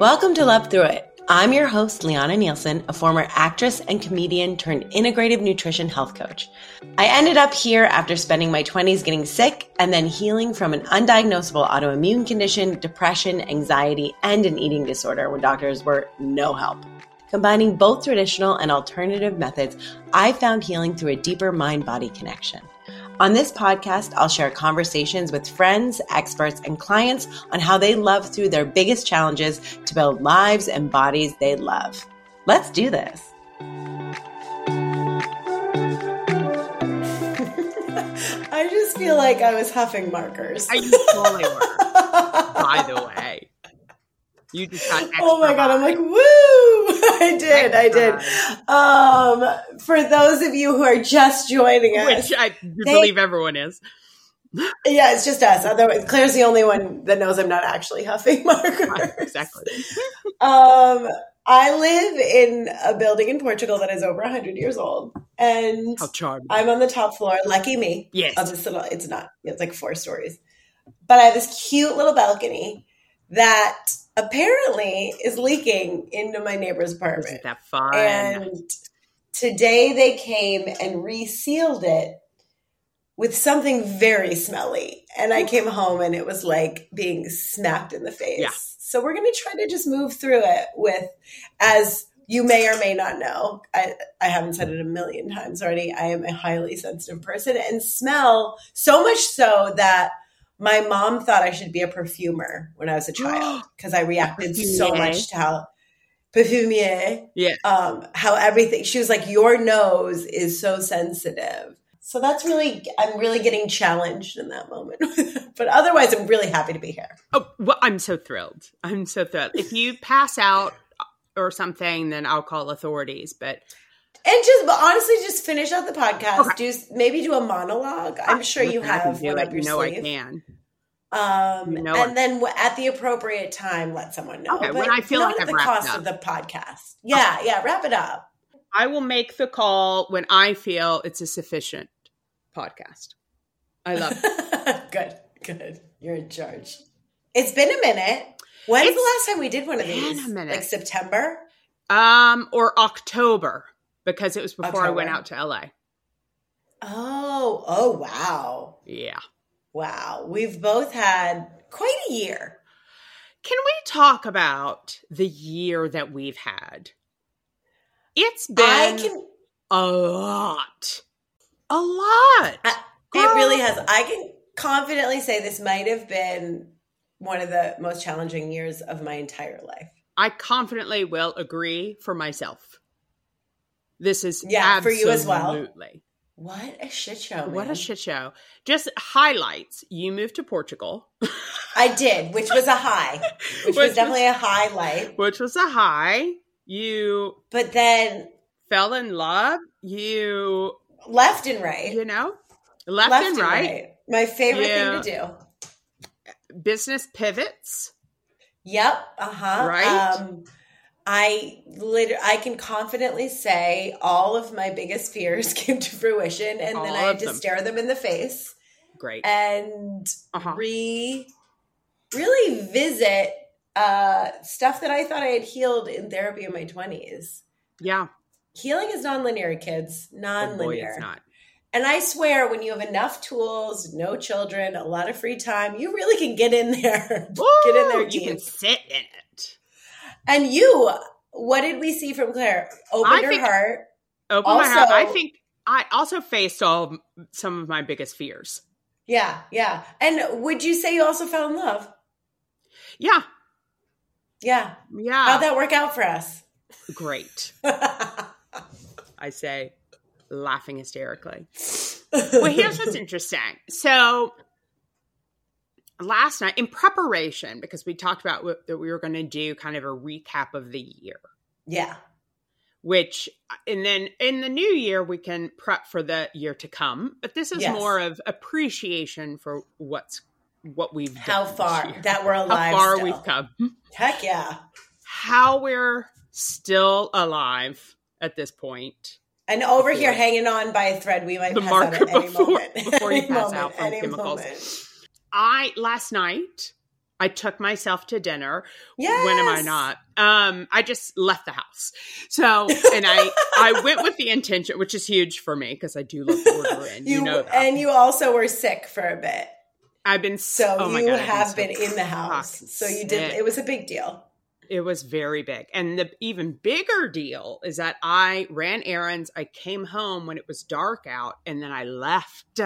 Welcome to Love Through It. I'm your host, Lianna Nielsen, a former actress and comedian turned integrative nutrition health coach. I ended up here after spending my 20s getting sick and then healing from an undiagnosable autoimmune condition, depression, anxiety, and an eating disorder when doctors were no help. Combining both traditional and alternative methods, I found healing through a deeper mind body connection. On this podcast, I'll share conversations with friends, experts, and clients on how they love through their biggest challenges to build lives and bodies they love. Let's do this. I just feel like I was huffing markers. I totally were. by the way, you just got. oh my god! I'm like, woo! I did, I did. Um, for those of you who are just joining us, which I they, believe everyone is. Yeah, it's just us. Otherwise, Claire's the only one that knows I'm not actually huffing markers. exactly. um, I live in a building in Portugal that is over 100 years old, and How charming. I'm on the top floor. Lucky me. Yes. Of this little, it's not. It's like four stories, but I have this cute little balcony that apparently is leaking into my neighbor's apartment. Isn't that fun? And today they came and resealed it with something very smelly. And I came home and it was like being smacked in the face. Yeah. So we're going to try to just move through it with, as you may or may not know, I, I haven't said it a million times already. I am a highly sensitive person and smell so much so that my mom thought I should be a perfumer when I was a child because I reacted so much to how perfumier. Yeah. Um, how everything she was like, your nose is so sensitive. So that's really I'm really getting challenged in that moment. but otherwise I'm really happy to be here. Oh well, I'm so thrilled. I'm so thrilled. If you pass out or something, then I'll call authorities. But and just but honestly, just finish out the podcast. Okay. Do maybe do a monologue. I'm sure you have one up your know sleeve. I can. Um, you know and it. then at the appropriate time, let someone know. Okay, but when I feel like at the cost up. of the podcast. Yeah, okay. yeah, wrap it up. I will make the call when I feel it's a sufficient podcast. I love it. good, good. You're in charge. It's been a minute. When's the last time we did one of these? a minute. Like September? Um, or October because it was before October. I went out to LA. Oh, oh wow. Yeah. Wow. We've both had quite a year. Can we talk about the year that we've had? It's been can, a lot. A lot. I, it really has. I can confidently say this might have been one of the most challenging years of my entire life. I confidently will agree for myself. This is yeah for you as well. Absolutely. What a shit show! Man. What a shit show! Just highlights. You moved to Portugal. I did, which was a high, which, which was definitely a highlight. Which was a high. You, but then fell in love. You left and right. You know, left, left and, and right. right. My favorite you, thing to do. Business pivots. Yep. Uh huh. Right. Um, I literally, I can confidently say all of my biggest fears came to fruition, and all then I had to them. stare them in the face. Great. And uh-huh. re really visit uh, stuff that I thought I had healed in therapy in my twenties. Yeah. Healing is non-linear, kids. Non-linear. Oh boy, it's not. And I swear, when you have enough tools, no children, a lot of free time, you really can get in there. get in there. Deep. You can sit in it. And you, what did we see from Claire? Opened her heart. Open also, my heart. I think I also faced all some of my biggest fears. Yeah, yeah. And would you say you also fell in love? Yeah. Yeah. Yeah. How'd that work out for us? Great. I say, laughing hysterically. well, here's what's interesting. So last night in preparation because we talked about what, that we were going to do kind of a recap of the year. Yeah. Which uh, and then in the new year we can prep for the year to come, but this is yes. more of appreciation for what's what we've how far that we're alive, how far still. we've come. Heck yeah! How we're still alive at this point. And over before, here, hanging on by a thread, we might the pass out at before, any moment. before you pass moment, out from chemicals. Moment. I last night I took myself to dinner. Yes. When am I not? Um, I just left the house. So, and I, I went with the intention, which is huge for me because I do love ordering. you, you know, that. and you also were sick for a bit. I've been so oh you God, have been, been in the house, so you did. It was a big deal. It was very big, and the even bigger deal is that I ran errands. I came home when it was dark out, and then I left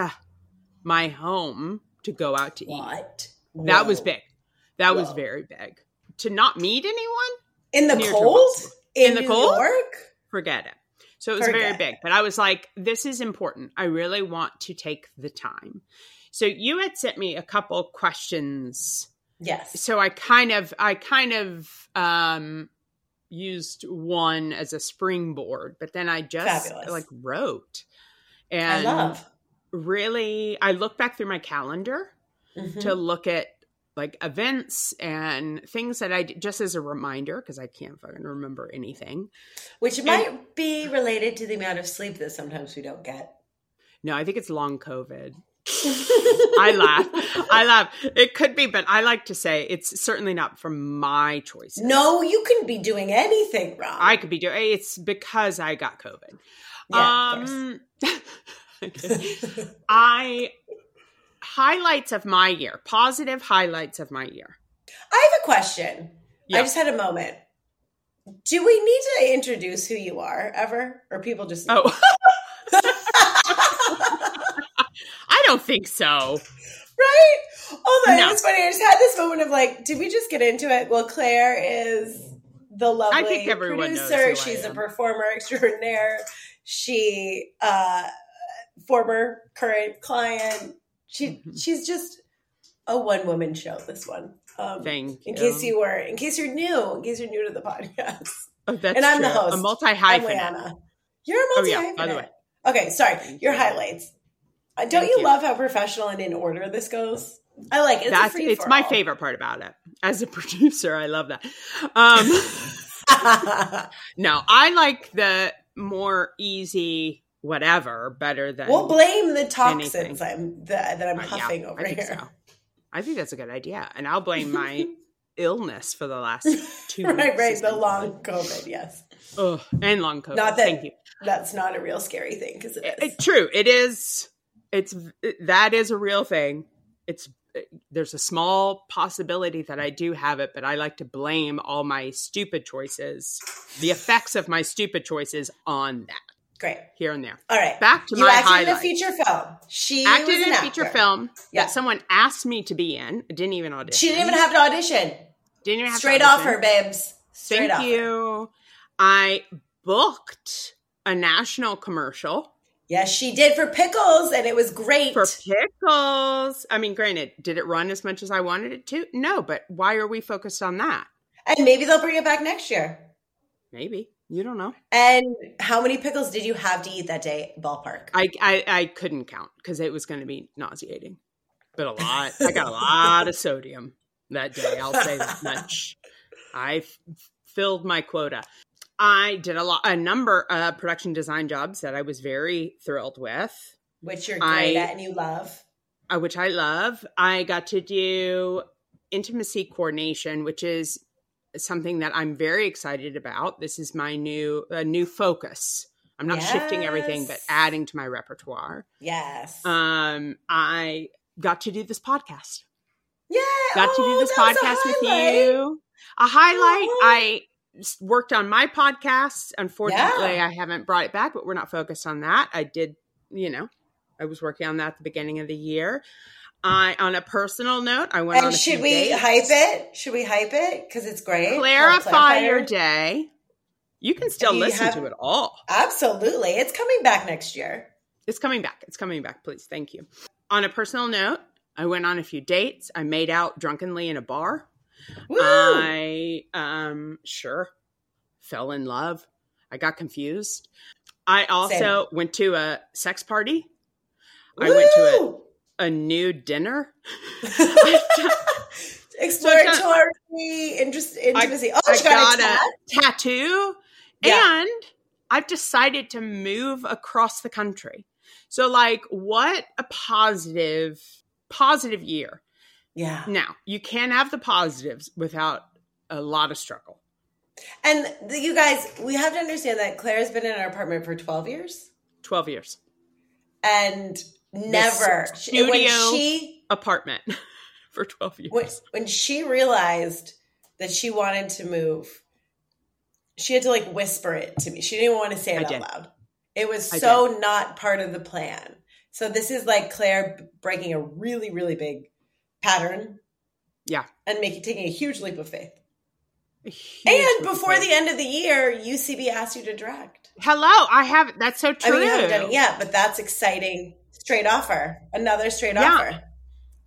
my home to go out to what? eat. That was big. That Whoa. was very big. To not meet anyone in the cold in, in, the New cold, York? forget it. So it was forget. very big. But I was like, this is important. I really want to take the time. So you had sent me a couple questions. Yes. So I kind of I kind of um used one as a springboard, but then I just Fabulous. like wrote. And I love. Really I look back through my calendar mm-hmm. to look at like events and things that I just as a reminder because I can't fucking remember anything. Which and, might be related to the amount of sleep that sometimes we don't get. No, I think it's long COVID. I laugh. I laugh. It could be, but I like to say it's certainly not from my choice. No, you can be doing anything wrong. I could be doing it's because I got COVID. Yeah, um, I highlights of my year, positive highlights of my year. I have a question. I just had a moment. Do we need to introduce who you are ever, or people just? Oh, I don't think so. Right? Oh my, no. it's funny. I just had this moment of like, did we just get into it? Well, Claire is the lovely I think everyone producer. She's a performer extraordinaire. She, uh, former current client, she mm-hmm. she's just a one woman show. This one. Um, Thank in case you were, in case you're new, in case you're new to the podcast. Oh, that's and I'm true. the host. A multi hyphenate. You're a multi hyphenate. Oh, yeah, by the way. Okay, sorry. Your highlights. Uh, don't you, you, love how professional and in order this goes? I like it. It's, That's, it's my favorite part about it. As a producer, I love that. Um, no, I like the more easy whatever better than we'll blame the toxins I'm the, that I'm huffing uh, yeah, over I here. So. I think that's a good idea, and I'll blame my illness for the last two right, right, the long COVID, yes, oh, and long COVID. Not that Thank you. That's not a real scary thing because it is it, true. It is. It's it, that is a real thing. It's there's a small possibility that I do have it, but I like to blame all my stupid choices, the effects of my stupid choices on that. Great. Here and there. All right. Back to you my acted in a feature film. She acted in a feature film yeah. that someone asked me to be in. I didn't even audition. She didn't even have to audition. Didn't even have Straight to off her, babes. Straight Thank you. Her. I booked a national commercial. Yes, she did for pickles, and it was great. For pickles. I mean, granted, did it run as much as I wanted it to? No, but why are we focused on that? And maybe they'll bring it back next year. Maybe. You don't know. And how many pickles did you have to eat that day, ballpark? I I, I couldn't count because it was going to be nauseating. But a lot. I got a lot of sodium that day. I'll say that much. I f- filled my quota. I did a lot, a number of production design jobs that I was very thrilled with, which you're great I, at and you love. Uh, which I love. I got to do intimacy coordination, which is something that I'm very excited about. This is my new uh, new focus. I'm not yes. shifting everything, but adding to my repertoire. Yes. Um, I got to do this podcast. Yeah. Got oh, to do oh, this podcast with you. A highlight. Oh. I worked on my podcast. Unfortunately, yeah. I haven't brought it back, but we're not focused on that. I did, you know, I was working on that at the beginning of the year. I, on a personal note, I went on a few dates. and should we dates. hype it? Should we hype it? Because it's great. Clarify your day. You can still you listen have, to it all. Absolutely, it's coming back next year. It's coming back. It's coming back. Please, thank you. On a personal note, I went on a few dates. I made out drunkenly in a bar. Woo! I um sure fell in love. I got confused. I also Same. went to a sex party. Woo! I went to a a new dinner. Exploratory interest, intimacy. I, oh, I got, got a, a, tattoo, yeah. and I've decided to move across the country. So, like, what a positive, positive year. Yeah. Now, you can't have the positives without a lot of struggle. And the, you guys, we have to understand that Claire's been in our apartment for 12 years. 12 years. And never studio when she apartment for 12 years. When, when she realized that she wanted to move, she had to like whisper it to me. She didn't want to say it I out did. loud. It was so not part of the plan. So this is like Claire breaking a really, really big pattern. Yeah. And making taking a huge leap of faith. And before the end of the year, UCB asked you to direct. Hello, I have. That's so true. I mean, you haven't done it yet, but that's exciting. Straight offer, another straight yeah. offer.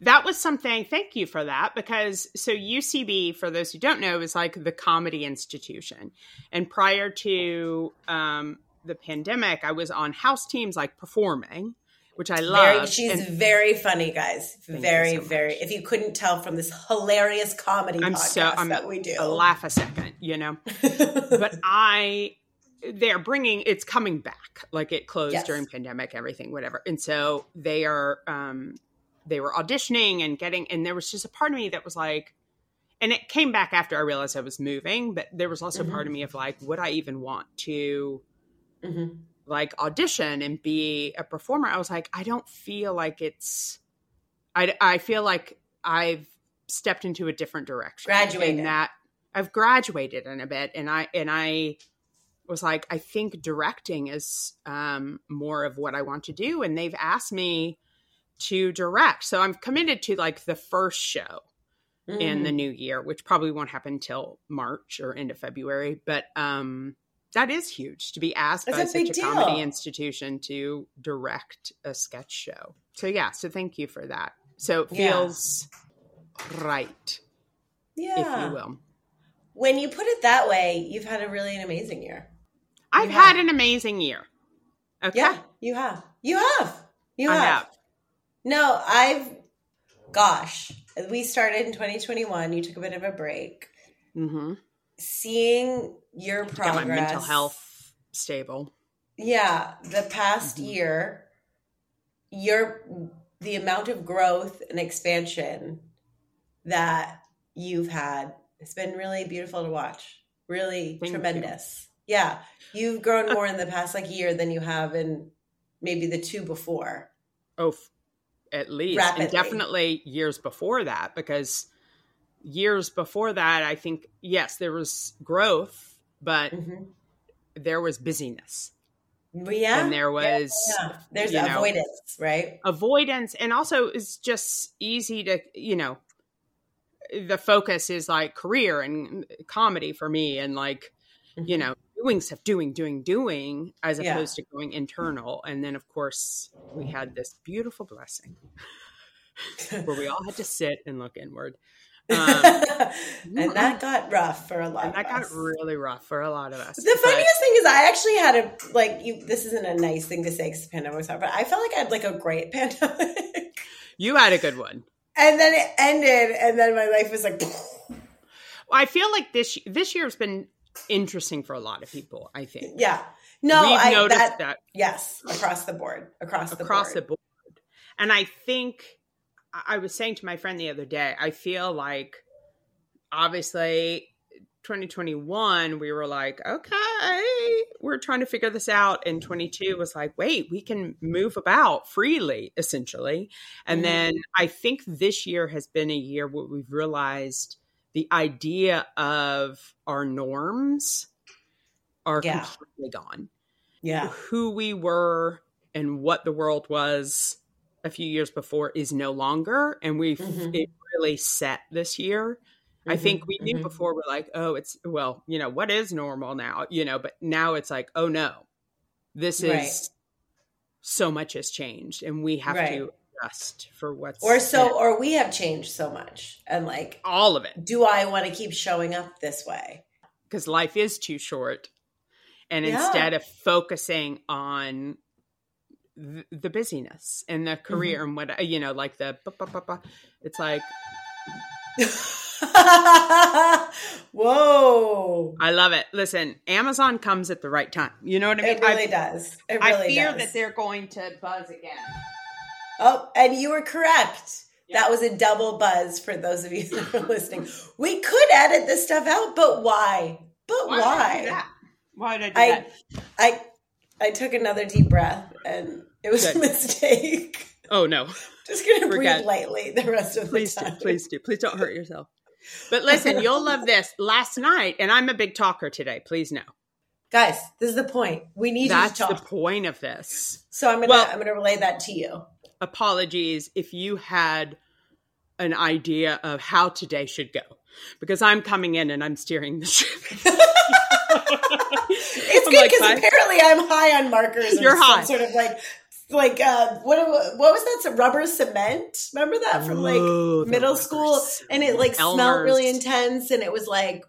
That was something. Thank you for that because so UCB, for those who don't know, is like the comedy institution, and prior to um, the pandemic, I was on house teams like performing which I love. she's and, very funny, guys. Very, so very. If you couldn't tell from this hilarious comedy I'm podcast so, I'm, that we do, I'll laugh a second, you know. but I, they're bringing it's coming back. Like it closed yes. during pandemic, everything, whatever, and so they are. um They were auditioning and getting, and there was just a part of me that was like. And it came back after I realized I was moving, but there was also mm-hmm. part of me of like, would I even want to mm-hmm like audition and be a performer i was like i don't feel like it's i i feel like i've stepped into a different direction graduated that i've graduated in a bit and i and i was like i think directing is um more of what i want to do and they've asked me to direct so i'm committed to like the first show mm. in the mm. new year which probably won't happen until march or end of february but um that is huge to be asked That's by a such a deal. comedy institution to direct a sketch show. So yeah, so thank you for that. So it feels yeah. right. Yeah. If you will. When you put it that way, you've had a really an amazing year. I've had an amazing year. Okay. Yeah, you have. You have. You have. have. No, I've gosh. We started in 2021. You took a bit of a break. Mm-hmm seeing your progress, Got my mental health stable. Yeah, the past mm-hmm. year, your the amount of growth and expansion that you've had it's been really beautiful to watch. Really Thank tremendous. You. Yeah, you've grown more in the past like year than you have in maybe the two before. Oh, at least, Rapidly. and definitely years before that because years before that, I think, yes, there was growth, but mm-hmm. there was busyness. Yeah. And there was, yeah, yeah. there's avoidance, know, right? Avoidance. And also, it's just easy to, you know, the focus is like career and comedy for me and like, mm-hmm. you know, doing stuff, doing, doing, doing, as yeah. opposed to going internal. And then, of course, we had this beautiful blessing where we all had to sit and look inward. Um, and that got rough for a lot. that got really rough for a lot of us. The but... funniest thing is, I actually had a like. You, this isn't a nice thing to say because the pandemic was hard, but I felt like I had like a great pandemic. You had a good one, and then it ended, and then my life was like. well, I feel like this this year has been interesting for a lot of people. I think. Yeah. No, We've I noticed that, that. Yes, across the board, across the across board. the board, and I think I was saying to my friend the other day, I feel like obviously 2021 we were like okay we're trying to figure this out and 22 was like wait we can move about freely essentially and mm-hmm. then i think this year has been a year where we've realized the idea of our norms are yeah. completely gone yeah who we were and what the world was a few years before is no longer and we've mm-hmm. it really set this year mm-hmm. i think we knew mm-hmm. before we're like oh it's well you know what is normal now you know but now it's like oh no this is right. so much has changed and we have right. to adjust for what's or so or we have changed so much and like all of it. do i want to keep showing up this way? Because life is too short and yeah. instead of focusing on the, busyness and the career mm-hmm. and what you know like the it's like whoa. I love it. Listen amazon comes at the right time. You know what i mean? It really I, does. It really i fear does. that they're going to buzz again oh and you were correct Yeah. That was a double buzz for those of you that are listening. We could edit this stuff out, but why? But why? Why, why did I do I, that? I I took another deep breath and it was Good. a mistake. Oh no. Just gonna Forget. breathe lightly the rest of please the time. Do, please do. Please don't hurt yourself. But listen, you'll love this. Last night, and I'm a big talker today, please know. Guys, this is the point. We need to That's the point of this. So I'm gonna well, I'm gonna relay that to you. Apologies if you had an idea of how today should go. Because I'm coming in and I'm steering the ship. it's good because like, apparently I'm high on markers. You're high. Sort of like like uh, what what was that? Some rubber cement. Remember that from like middle school, and it like Elmer's. smelled really intense, and it was like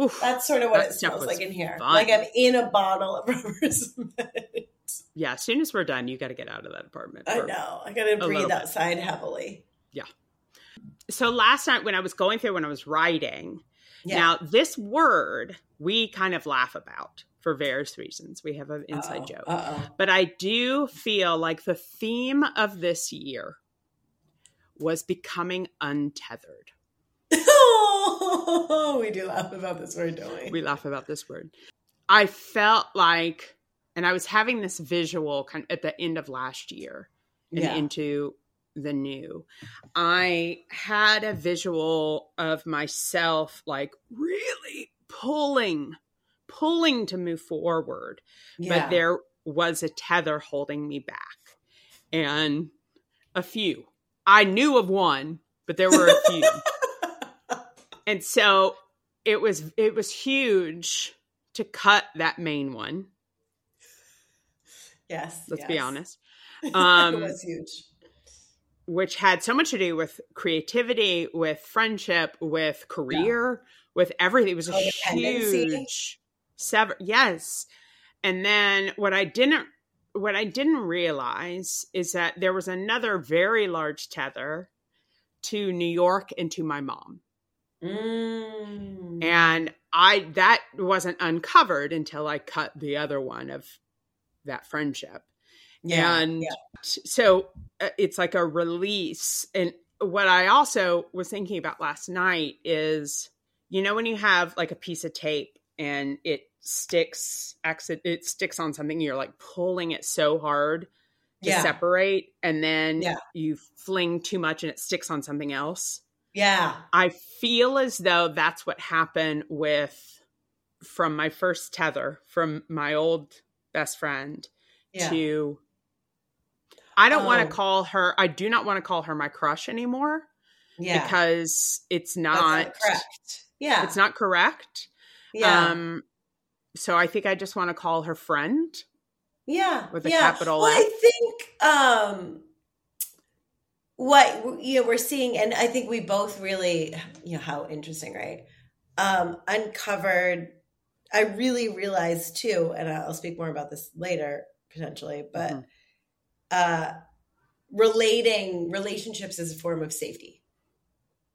Oof, that's sort of what it smells like in here. Fun. Like I'm in a bottle of rubber cement. Yeah, as soon as we're done, you got to get out of that apartment. I know. I got to breathe outside bit. heavily. Yeah. So last night when I was going through when I was writing, yeah. now this word we kind of laugh about for various reasons. We have an inside uh-oh, joke. Uh-oh. But I do feel like the theme of this year was becoming untethered. Oh, we do laugh about this word, don't we? We laugh about this word. I felt like, and I was having this visual kind of at the end of last year and yeah. into the new. I had a visual of myself like really pulling pulling to move forward, yeah. but there was a tether holding me back. And a few. I knew of one, but there were a few. and so it was it was huge to cut that main one. Yes. Let's yes. be honest. Um, it was huge. Which had so much to do with creativity, with friendship, with career, yeah. with everything. It was a huge sever yes and then what i didn't what i didn't realize is that there was another very large tether to new york and to my mom mm. and i that wasn't uncovered until i cut the other one of that friendship yeah, and yeah. so uh, it's like a release and what i also was thinking about last night is you know when you have like a piece of tape and it sticks it sticks on something you're like pulling it so hard to yeah. separate and then yeah. you fling too much and it sticks on something else yeah i feel as though that's what happened with from my first tether from my old best friend yeah. to i don't oh. want to call her i do not want to call her my crush anymore yeah because it's not, not correct yeah it's not correct yeah. Um, so I think I just want to call her friend. Yeah. With a yeah. capital well, F. I think um what you know we're seeing and I think we both really you know how interesting, right? Um uncovered I really realized too, and I'll speak more about this later potentially, but mm-hmm. uh relating relationships as a form of safety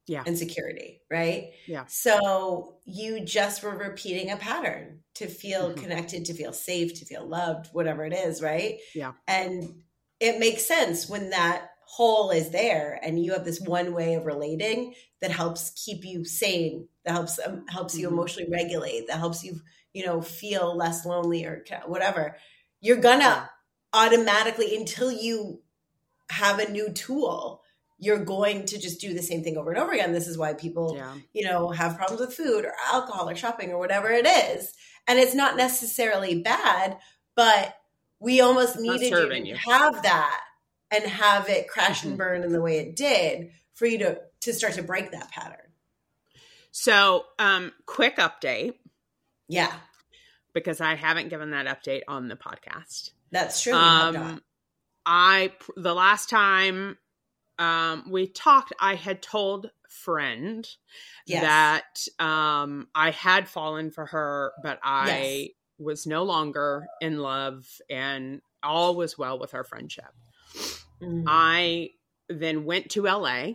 yeah. and security, right? Yeah. So you just were repeating a pattern to feel mm-hmm. connected, to feel safe, to feel loved, whatever it is, right? Yeah. And it makes sense when that hole is there and you have this one way of relating that helps keep you sane, that helps um, helps mm-hmm. you emotionally regulate, that helps you, you know, feel less lonely or whatever. You're gonna automatically until you have a new tool you're going to just do the same thing over and over again. This is why people, yeah. you know, have problems with food or alcohol or shopping or whatever it is. And it's not necessarily bad, but we almost needed you to you. have that and have it crash mm-hmm. and burn in the way it did for you to to start to break that pattern. So, um quick update. Yeah. Because I haven't given that update on the podcast. That's true. Um, I the last time um, we talked, I had told friend yes. that um, I had fallen for her, but I yes. was no longer in love and all was well with our friendship. Mm-hmm. I then went to LA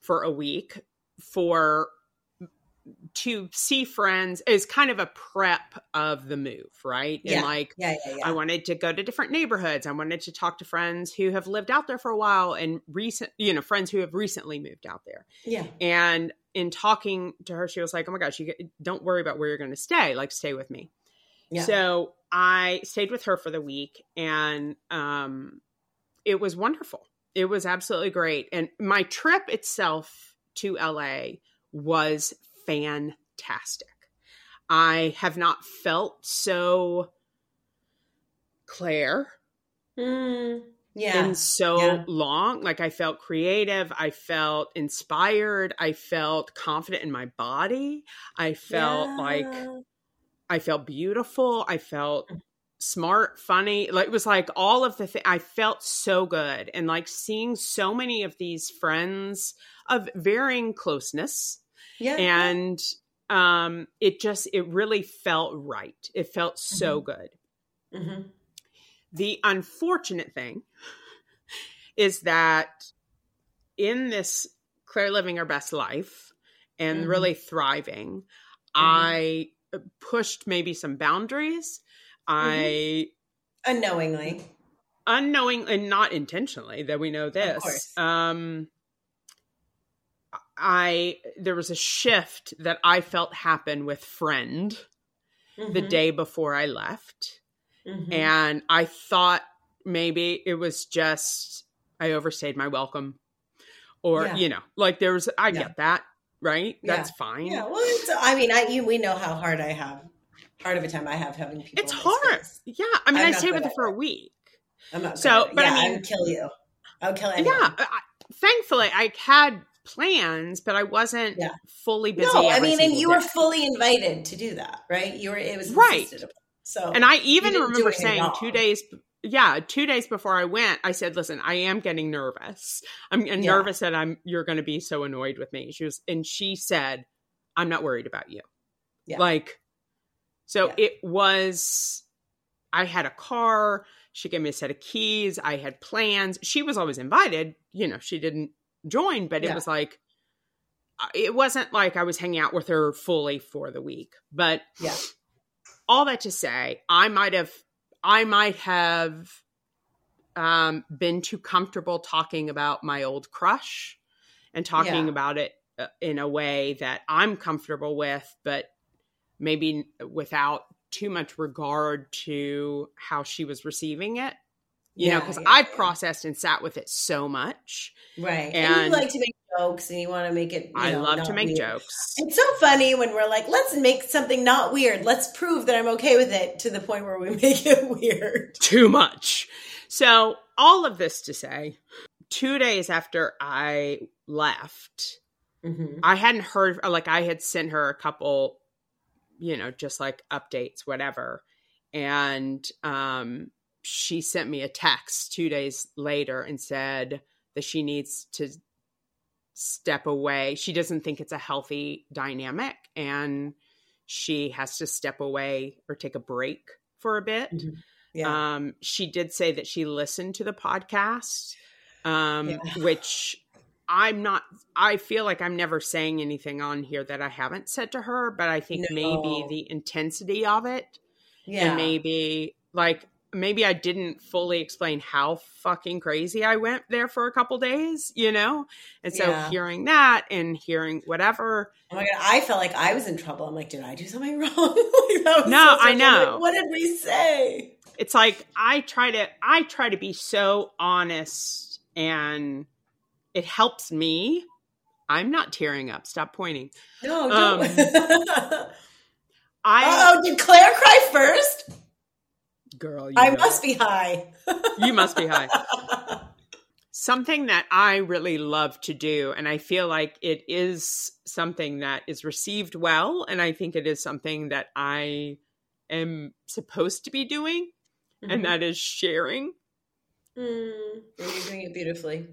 for a week for to see friends is kind of a prep of the move, right? Yeah. And like, yeah, yeah, yeah. I wanted to go to different neighborhoods. I wanted to talk to friends who have lived out there for a while and recent, you know, friends who have recently moved out there. Yeah. And in talking to her, she was like, "Oh my gosh, you get, don't worry about where you're going to stay. Like, stay with me." Yeah. So I stayed with her for the week, and um, it was wonderful. It was absolutely great. And my trip itself to LA was fantastic. I have not felt so Claire Mm, yeah. in so Yeah. long. Like I felt creative, I felt inspired, I felt confident in my body. I felt like I felt beautiful, I felt. Smart, funny. Like it was like all of the thing I felt so good and like seeing so many of these friends of varying closeness yeah. and um it just it really felt right. It felt so good. hmm The unfortunate thing is that in this Claire living her best life and Mhm. really thriving, I pushed maybe some boundaries. I Unknowingly. unknowing and not intentionally that we know this. Um I there was a shift that I felt happen with friend the Mhm. day before I left. Mhm. and I thought maybe it was just I overstayed my welcome, or Yeah. you know, like there was I Yeah. get that right. Yeah. That's fine. Yeah, well, I mean, I you, we know how hard I have, hard of a time I have having people. it's hard. space. Yeah, I mean, I'm I stayed with her for a week. I'm not. So, good at it. but I yeah, mean- would kill you. I would kill anyone. Yeah, I, I- thankfully I had plans, but I wasn't Yeah. fully busy. No, I mean, and you were fully invited to do that, right? You were. It was Right. So, And I even remember saying two days, yeah, two days before I went, I said, "Listen, I am getting nervous. I'm getting Yeah. nervous that I'm you're going to be so annoyed with me." She was, and she said, "I'm not worried about you." Yeah. Like, so Yeah. it was. I had a car. She gave me a set of keys. I had plans. She was always invited. You know, she didn't join, but it Yeah. was like. uh, It wasn't like I was hanging out with her fully for the week, but Yeah. all that to say, I might have, I might have um, been too comfortable talking about my old crush and talking Yeah. about it uh, in a way that I'm comfortable with, but maybe without too much regard to how she was receiving it. You know, because yeah, I've yeah. processed and sat with it so much. right, and, and- you like to make jokes, and you want to make it. you I know, love to make weird. jokes. It's so funny when we're like, let's make something not weird. Let's prove that I'm okay with it to the point where we make it weird. too much. So, all of this to say, two days after I left, Mm-hmm. I hadn't heard, like, I had sent her a couple, you know, just like updates, whatever. And um, she sent me a text two days later and said that she needs to step away. She doesn't think it's a healthy dynamic and she has to step away or take a break for a bit. Mhm. Yeah, Um, she did say that she listened to the podcast, um, Yeah. which I'm not. I feel like I'm never saying anything on here that I haven't said to her, but I think maybe the intensity of it, yeah, and maybe like maybe I didn't fully explain how fucking crazy I went there for a couple days, you know, and so Yeah. hearing that and hearing whatever, Oh my god, I felt like I was in trouble. I'm like, did I do something wrong? Like, No, I know. like, what did we say? it's like I try to I try to be so honest and it helps me. I'm not tearing up. Stop pointing. No, Um, don't. I oh, did Claire cry first? girl, you, I know. must be high. you must be high. Something that I really love to do and I feel like it is something that is received well and I think it is something that I am supposed to be doing and that is sharing. Mm, you're doing it beautifully.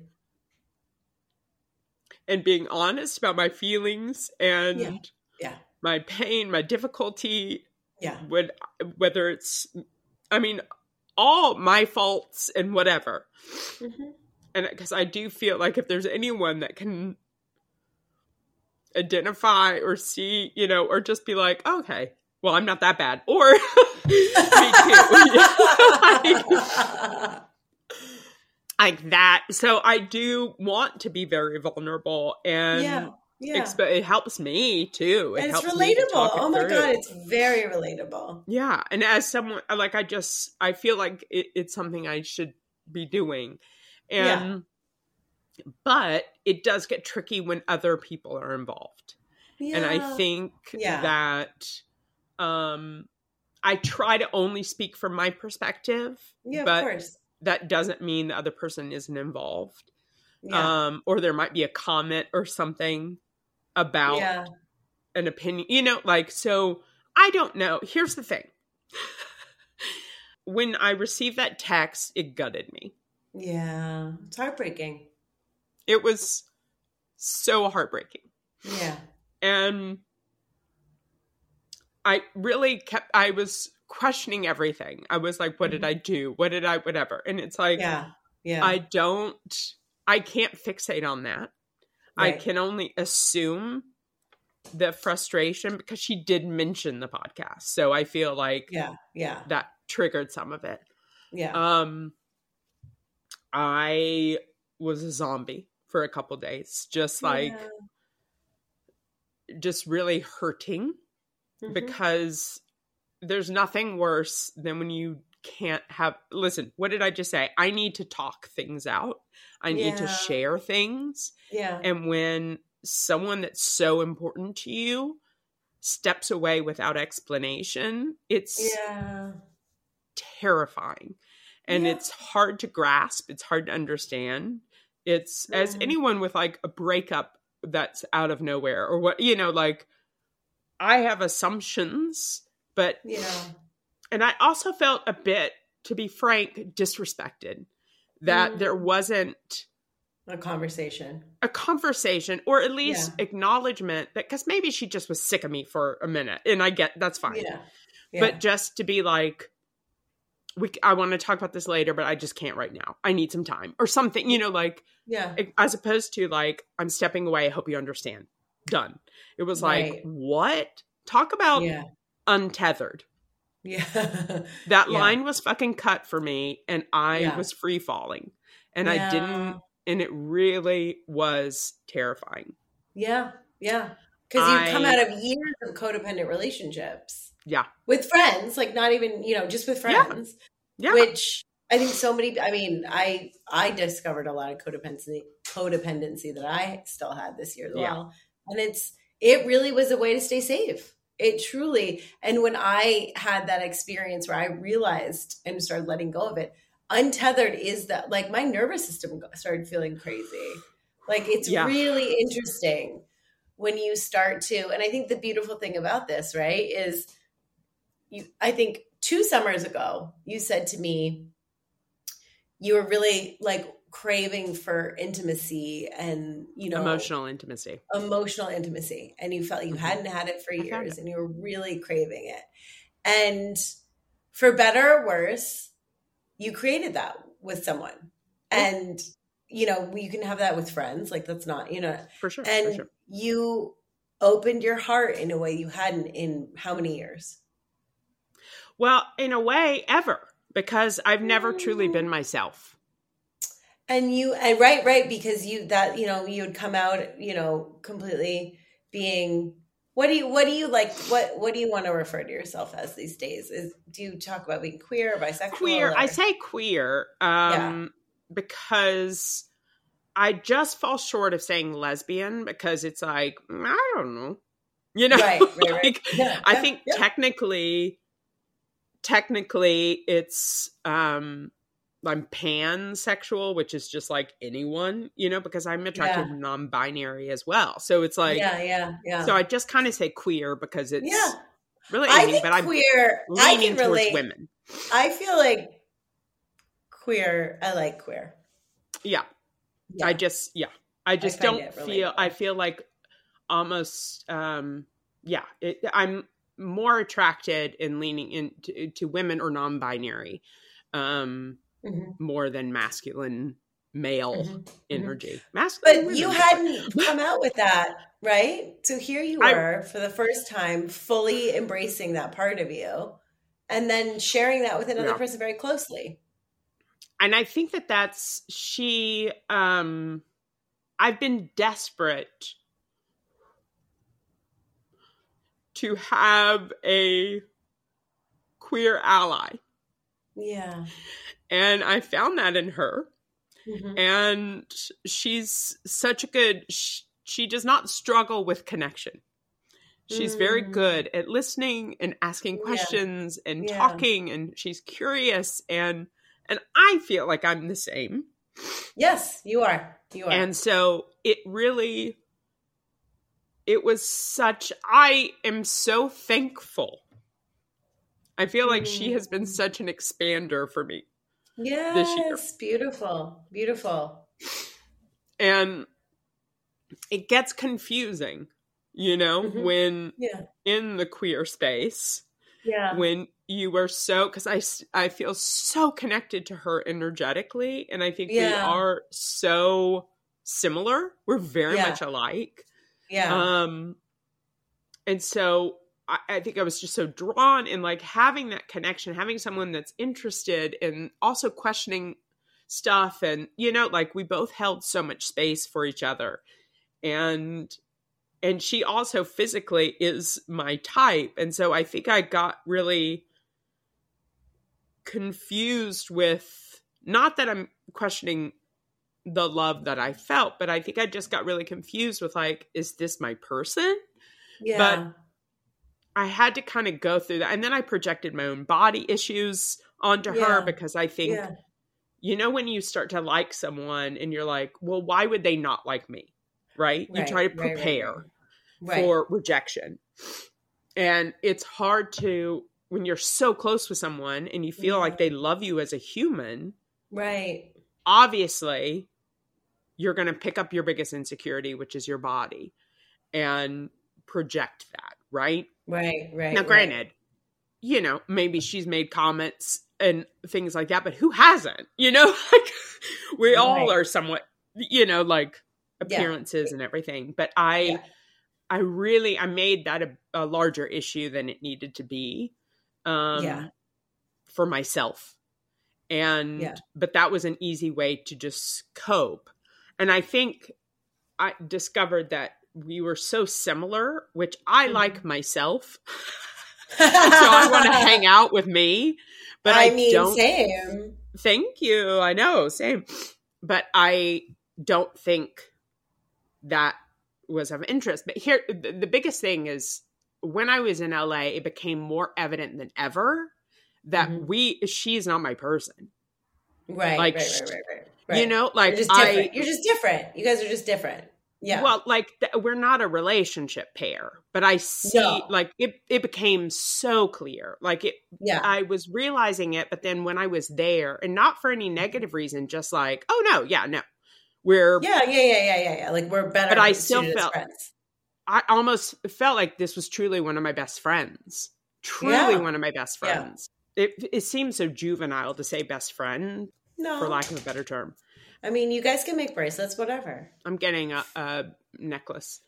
And being honest about my feelings and Yeah. Yeah. my pain, my difficulty, Yeah. would whether it's I mean all my faults and whatever. Mhm. And because I do feel like if there's anyone that can identify or see, you know, or just be like, okay, well, I'm not that bad. Or me too. like, like, that. So I do want to be very vulnerable and yeah. Yeah. Exp- it helps me too. It and it's relatable. oh my god, it's very relatable. Yeah, and as someone like I just I feel like it, it's something I should be doing, and yeah. but it does get tricky when other people are involved, yeah. and I think yeah. that um I try to only speak from my perspective. Yeah, but of course. That doesn't mean the other person isn't involved. Yeah. Um, or there might be a comment or something about yeah. an opinion. You know, like, so I don't know. Here's the thing when I received that text, it gutted me. Yeah, it's heartbreaking. It was so heartbreaking. Yeah. And I really kept, I was questioning everything. I was like, what mm-hmm. did I do? What did I, whatever. And it's like, yeah, yeah. I don't, I can't fixate on that. Right. I can only assume the frustration because she did mention the podcast. So I feel like yeah, yeah. That triggered some of it. Yeah. Um I was a zombie for a couple days, just like yeah. just really hurting mm-hmm. because there's nothing worse than when you can't have listen what did i just say? I need to talk things out. I need yeah. to share things. Yeah. And when someone that's so important to you steps away without explanation it's yeah. terrifying. And yeah. it's hard to grasp. It's hard to understand. It's mm-hmm. as anyone with like a breakup that's out of nowhere or what you know like i have assumptions but yeah and I also felt a bit, to be frank, disrespected that mm. there wasn't a conversation, a conversation, or at least yeah. acknowledgement that because maybe she just was sick of me for a minute, and I get that's fine. Yeah. yeah. But just to be like, we, I want to talk about this later, but I just can't right now. I need some time or something, you know, like, yeah, as opposed to like, I'm stepping away. I hope you understand. Done. It was right. like, what? Talk about yeah. Untethered. Yeah. that yeah. line was fucking cut for me and I yeah. was free falling. And yeah. I didn't and it really was terrifying. Yeah. Yeah. Cuz you come out of years of codependent relationships. Yeah. With friends, like not even, you know, just with friends. Yeah. Which I think so many I mean, I I discovered a lot of codependency codependency that I still had this year as well. And it's it really was a way to stay safe. It truly, and when I had that experience where I realized and started letting go of it, untethered is that like my nervous system started feeling crazy. Like it's yeah. really interesting when you start to, and I think the beautiful thing about this, right, is you, I think two summers ago, you said to me, you were really like craving for intimacy and you know emotional intimacy. emotional intimacy. And you felt you mm-hmm. hadn't had it for years and you were really craving it. And for better or worse you created that with someone. And you know you can have that with friends. Like that's not you know for sure and for sure. you opened your heart in a way you hadn't in how many years? Well in a way ever. Because i've never truly been myself and you and right right because you that you know you would come out you know completely being what do you what do you like what what do you want to refer to yourself as these days is do you talk about being queer or bisexual queer or? i say queer um yeah. because i just fall short of saying lesbian because it's like i don't know you know right, right, right. like, yeah, i think yeah. technically technically it's um I'm pansexual, which is just like anyone, you know, because I'm attracted yeah. non-binary as well. So it's like Yeah, yeah, yeah. So I just kind of say queer because it's yeah. really anything, but I'm queer I can relate. women. I feel like queer I like queer. Yeah. yeah. I just yeah. I just I don't feel I feel like almost um yeah, it, I'm more attracted in leaning into to women or non-binary. Um mm-hmm. more than masculine male mm-hmm. mm-hmm. energy. Masculine, but you hadn't come out with that right? So here you are for the first time, fully embracing that part of you, and then sharing that with another yeah. person very closely. And I think that that's she. um I've been desperate to have a queer ally. Yeah. And I found that in her. Mm-hmm. And she's such a good, she, she, does not struggle with connection. She's mm. very good at listening and asking questions yeah. and yeah. talking and she's curious and and I feel like I'm the same. Yes, you are. You are. And so it really it was such I am so thankful. I feel like mm. she has been mm. such an expander for me. Yes, beautiful, beautiful. And it gets confusing, you know, mm-hmm. when yeah. in the queer space. Yeah. When you were so cuz I I feel so connected to her energetically and I think yeah. we are so similar. We're very yeah. much alike. Yeah. Um and so I, think I was just so drawn in like having that connection, having someone that's interested in also questioning stuff and you know like we both held so much space for each other. And and she also physically is my type. And so i think i got really confused with not that i'm questioning the love that i felt but i think i just got really confused with like is this my person? Yeah. but I had to kind of go through that. And then I projected my own body issues onto yeah. her because I think, yeah. you know, when you start to like someone and you're like, well, why would they not like me? Right? right. You try to prepare right, right, for rejection. And it's hard to, when you're so close with someone and you feel yeah. like they love you as a human. Right. Obviously, you're going to pick up your biggest insecurity, which is your body, and project that right? Right, right. Now, granted, right. you know, maybe she's made comments and things like that, but who hasn't? You know, like we right. all are somewhat, you know, like appearances yeah. and everything. But I, yeah. I really, I made that a, a, larger issue than it needed to be. Um, yeah. For myself. And, yeah. but that was an easy way to just cope. And I think I discovered that we were so similar, which I mm-hmm. like myself. so I want to hang out with me. But I, I mean, don't. Same. Thank you. I know, same. But I don't think that was of interest. But here, the, the biggest thing is when I was in LA, it became more evident than ever that mm-hmm. we, she's not my person. Right. Like, right, right, right, right, right. You know, like you're just I, you're just different. You guys are just different. Yeah. Well, like th- we're not a relationship pair, but I see no. like it it became so clear. Like it yeah. I was realizing it, but then when I was there, and not for any mm-hmm. negative reason, just like, oh no, yeah, no. We're Yeah, yeah, yeah, yeah, yeah, yeah. Like we're better But I still felt friends. I almost felt like this was truly one of my best friends. Truly yeah. one of my best friends. Yeah. It it seems so juvenile to say best friend, no. for lack of a better term. I mean, you guys can make bracelets, whatever. I'm getting a, a necklace.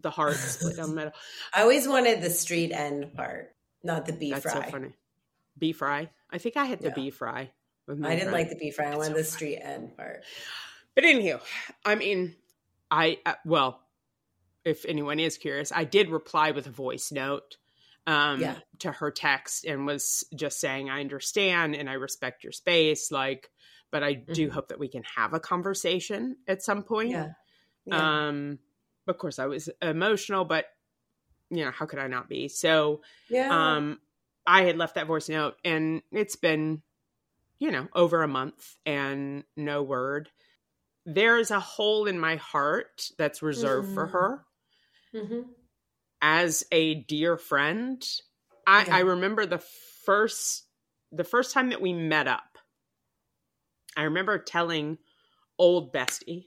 The heart split down the middle. I always wanted the street end part, not the beef That's fry. so funny. Beef fry. I think I had the yeah. beef fry. I didn't friend. like the beef fry. I wanted so the street funny. end part. But anywho, I mean, I uh, well, if anyone is curious, I did reply with a voice note um, yeah. to her text and was just saying, I understand and I respect your space. Like, but I do mm-hmm. hope that we can have a conversation at some point. Yeah. yeah. Um, of course, I was emotional, but you know, how could I not be? So, yeah. um, I had left that voice note, and it's been, you know, over a month and no word. There is a hole in my heart that's reserved mm-hmm. for her. Mm-hmm. As a dear friend, I, yeah. I remember the first the first time that we met up I remember telling old bestie,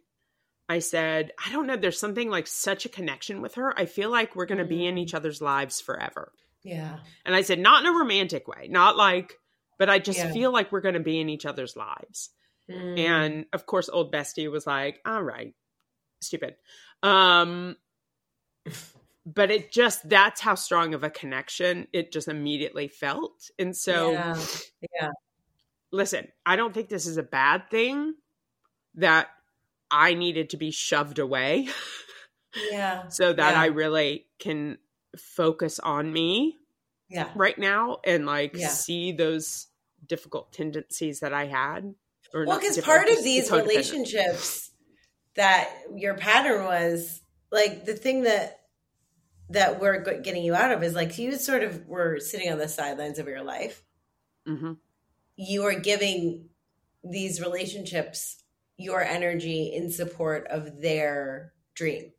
I said, I don't know, there's something like such a connection with her. I feel like we're going to be in each mm. other's lives forever. Yeah. And I said, not in a romantic way, not like, but I just yeah. feel like we're going to be in each other's lives. Mm. And of course, old bestie was like, all right, stupid. Um, but it just that's how strong of a connection it just immediately felt and so yeah, yeah. Listen i don't think this is a bad thing that i needed to be shoved away yeah so that yeah. i really can focus on me yeah right now and like Yeah. see those difficult tendencies that i had or well because part of these relationships that your pattern was like the thing that that we're getting you out of is like you sort of were sitting on the sidelines of your life Mhm. You are giving these relationships your energy in support of their dream.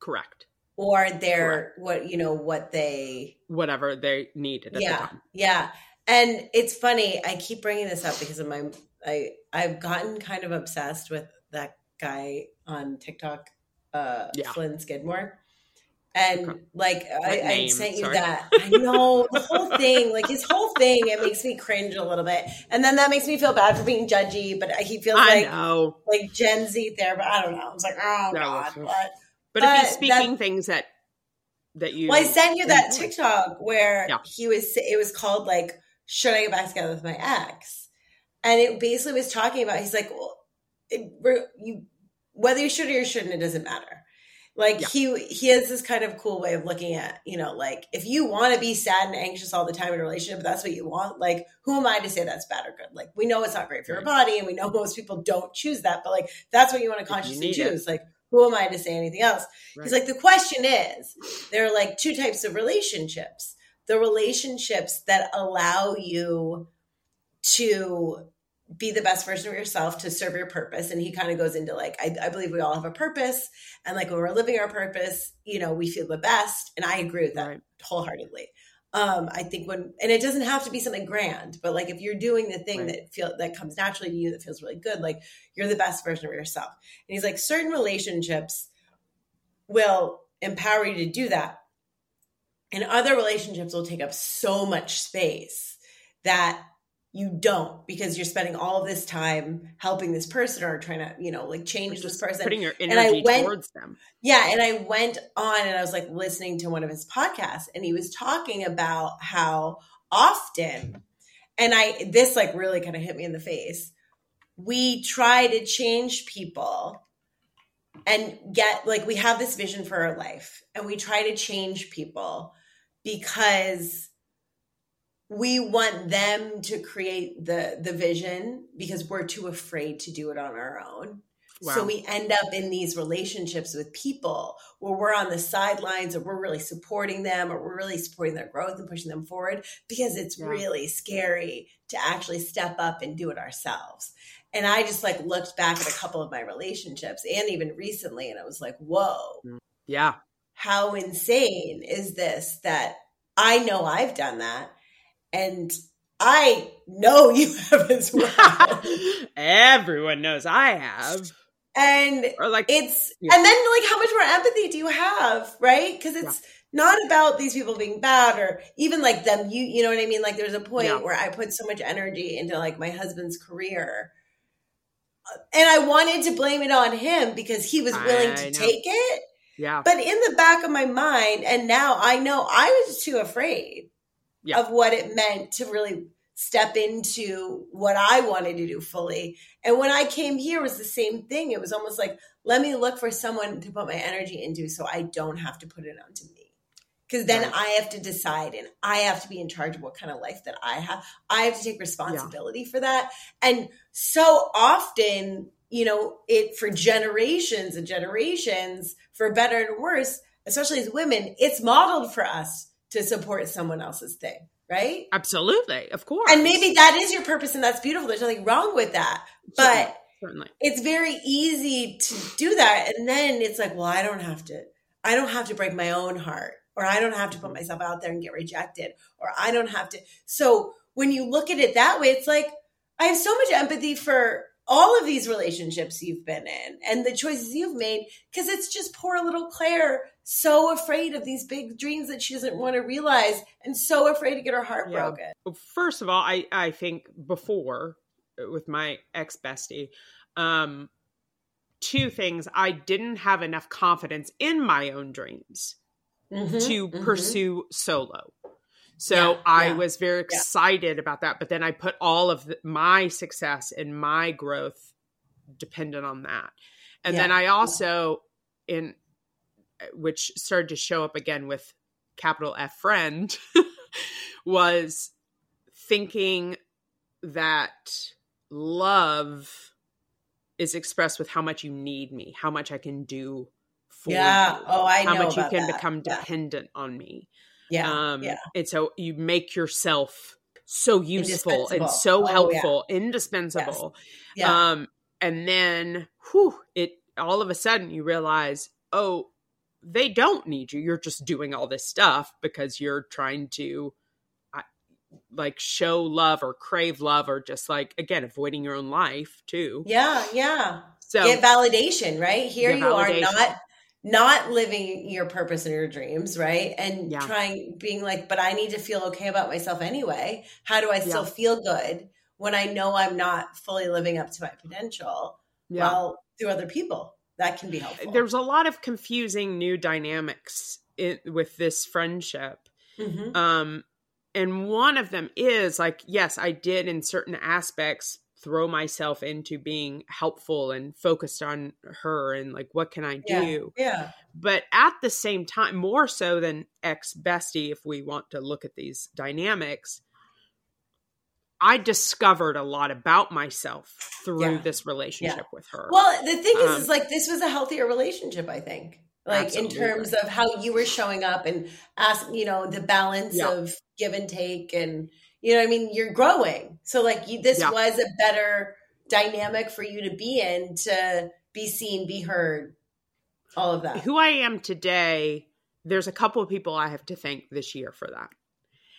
Correct. Or their what you know what they whatever they need at the yeah time yeah. And it's funny i keep bringing this up because of my i i've gotten kind of obsessed with that guy on tiktok uh Yeah. flynn skidmore and Okay. like I, I name, sent you sorry. that i know the whole thing like his whole thing it makes me cringe a little bit and then that makes me feel bad for being judgy but he feels i like know like gen z there but i don't know it's like oh No, god it's- but but, if he's but speaking things that that you Well, I sent you that. TikTok where Yeah. he was. It was called like, "Should I get back together with my ex?" And it basically was talking about. He's like, "Well, it, you whether you should or you shouldn't, it doesn't matter." Like Yeah. he he has this kind of cool way of looking at you know like if you want to be sad and anxious all the time in a relationship, that's what you want. Like who am I to say that's bad or good? Like we know it's not great for your body, and we know most people don't choose that, but like that's what you want to consciously need it. choose. Like who am I to say anything else? Right. He's like, the question is, there are like two types of relationships. The relationships that allow you to be the best version of yourself to serve your purpose. And he kind of goes into like, I, I believe we all have a purpose. And like when we're living our purpose, you know, we feel the best. And I agree with that Right. wholeheartedly. Um, I think when and it doesn't have to be something grand, but like if you're doing the thing Right. that feel that comes naturally to you that feels really good, like you're the best version of yourself. And he's like, certain relationships will empower you to do that. And other relationships will take up so much space that you don't because you're spending all this time helping this person or trying to, you know, like change this person. putting your energy went- towards them. Yeah, and I went on and I was like listening to one of his podcasts and he was talking about how often and I this like really kind of hit me in the face. We try to change people and get like we have this vision for our life and we try to change people because we want them to create the the vision because we're too afraid to do it on our own. So we end up in these relationships with people where we're on the sidelines or we're really supporting them or we're really supporting their growth and pushing them forward because it's Yeah. really scary to actually step up and do it ourselves. And I just like looked back at a couple of my relationships and even recently and I was like, whoa, mm. Yeah. how insane is this that I know I've done that and I know you have as well. Everyone knows I have. and Or like it's Yeah. and then like how much more empathy do you have right because it's not about these people being bad or even like them you you know what i mean like there's a point Yeah. where i put so much energy into like my husband's career Uh, and i wanted to blame it on him because he was willing I to know. take it yeah. but in the back of my mind and now i know i was too afraid Yeah. of what it meant to really step into what i wanted to do fully and when I came here, it was the same thing. It was almost like, let me look for someone to put my energy into so I don't have to put it onto me. Because then Right. I have to decide and I have to be in charge of what kind of life that I have. I have to take responsibility for that. And so often, you know, it for generations and generations, for better and worse, especially as women, it's modeled for us to support someone else's thing, right? Absolutely. Of course. And maybe that is your purpose and that's beautiful. There's nothing wrong with that. But certainly. it's very easy to do that and then it's like well i don't have to i don't have to break my own heart or i don't have to put mm-hmm. myself out there and get rejected or i don't have to so when you look at it that way it's like i have so much empathy for all of these relationships you've been in and the choices you've made because it's just poor little claire so afraid of these big dreams that she doesn't want to realize and so afraid to get her heart Yeah. broken Well, First of all, I I think before uh, with my ex bestie, um, two things I didn't have enough confidence in my own dreams mm-hmm, to mm-hmm. pursue solo. So yeah, I yeah, was very excited yeah. about that. But then I put all of the, my success and my growth dependent on that. And then I also, in which started to show up again with capital F friend, was thinking that love is expressed with how much you need me, how much I can do for yeah. you. Oh, I how much you can that. become dependent on me. Yeah. Um, yeah. And so you make yourself so useful and so oh, helpful, yeah. indispensable. Yes. Yeah. Um, and then whew, it all of a sudden you realize, oh, they don't need you. You're just doing all this stuff because you're trying to like show love or crave love or just like again avoiding your own life too. Yeah, yeah. So get validation, right? Here you validation. are not not living your purpose and your dreams, right? And yeah. trying being like, but I need to feel okay about myself anyway. How do I still yeah. feel good when I know I'm not fully living up to my potential? Yeah. Well, through other people. That can be helpful. There's a lot of confusing new dynamics in, with this friendship. Mm-hmm. Um, and one of them is like, yes, I did in certain aspects throw myself into being helpful and focused on her and like what can I do? Yeah. yeah. But at the same time, more so than ex bestie, if we want to look at these dynamics, I discovered a lot about myself through yeah. this relationship yeah. with her. Well, the thing is, um, is like this was a healthier relationship, I think. Like absolutely. in terms of how you were showing up and ask, you know, the balance of give and take and you know I mean, you're growing. So like you, this was a better dynamic for you to be in to be seen, be heard, all of that. Who I am today, there's a couple of people I have to thank this year for that.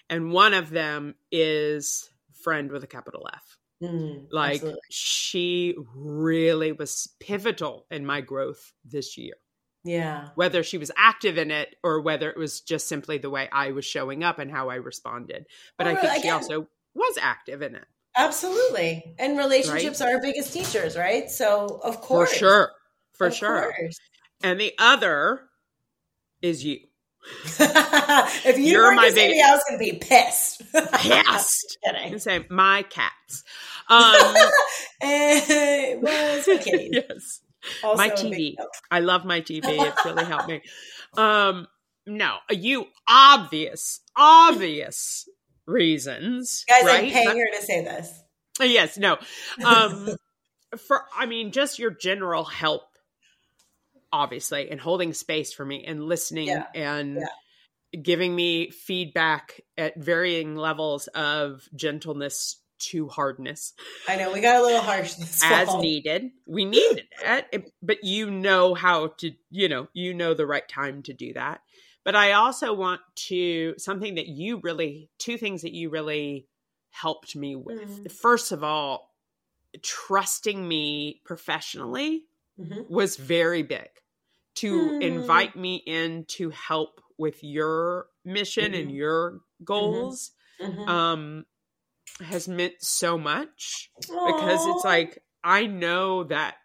And one of them is friend with a capital F. Mm, like absolutely. she really was pivotal in my growth this year. Yeah. Whether she was active in it or whether it was just simply the way I was showing up and how I responded. But well, I think again, she also was active in it. Absolutely. And relationships right? are our biggest teachers, right? So, of course. For sure. For of sure. Course. And the other is you. if you You're my baby, I was going to be pissed. pissed. and say my cats. Um, it was okay. yes. Also my TV. I love my TV. It's really helped me. Um, no, you obvious, obvious reasons. Guys, right? I'm paying her to say this. Yes, no. Um, for I mean, just your general help, obviously, and holding space for me and listening yeah. and. Yeah giving me feedback at varying levels of gentleness to hardness. I know we got a little harsh as needed. We needed it, but you know how to, you know, you know the right time to do that. But I also want to something that you really two things that you really helped me with. Mm. First of all, trusting me professionally mm-hmm. was very big. To mm. invite me in to help with your mission mm-hmm. and your mm-hmm. goals mm-hmm. um has meant so much Aww. because it's like I know that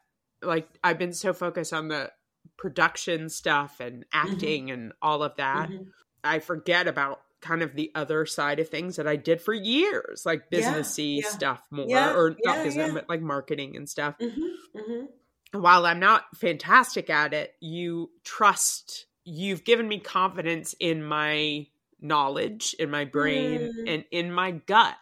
like I've been so focused on the production stuff and mm-hmm. acting mm-hmm. and all of that. Mm-hmm. I forget about kind of the other side of things that I did for years, like businessy yeah, yeah. stuff more, yeah, or not business, but like marketing and stuff. Mm-hmm, mm-hmm. While I'm not fantastic at it, you trust. You've given me confidence in my knowledge, in my brain, mm. and in my gut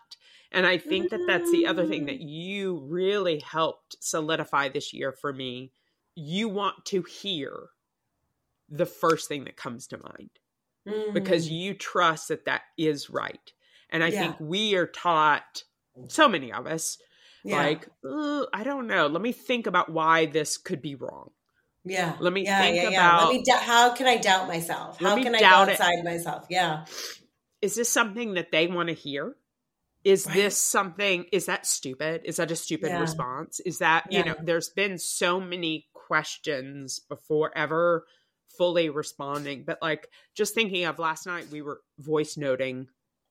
and I think that that's the other thing that you really helped solidify this year for me. You want to hear the first thing that comes to mind mm. because you trust that that is right. And I yeah. think we are taught, so many of us, yeah. like, I don't know. Let me think about why this could be wrong. Yeah. Let me yeah, think about. Let me d- how can I doubt myself? How can I doubt outside it. myself? Yeah. Is this something that they want to hear? Is right. this something is that stupid is that a stupid yeah. response is that yeah. you know there's been so many questions before ever fully responding but like just thinking of last night we were voice noting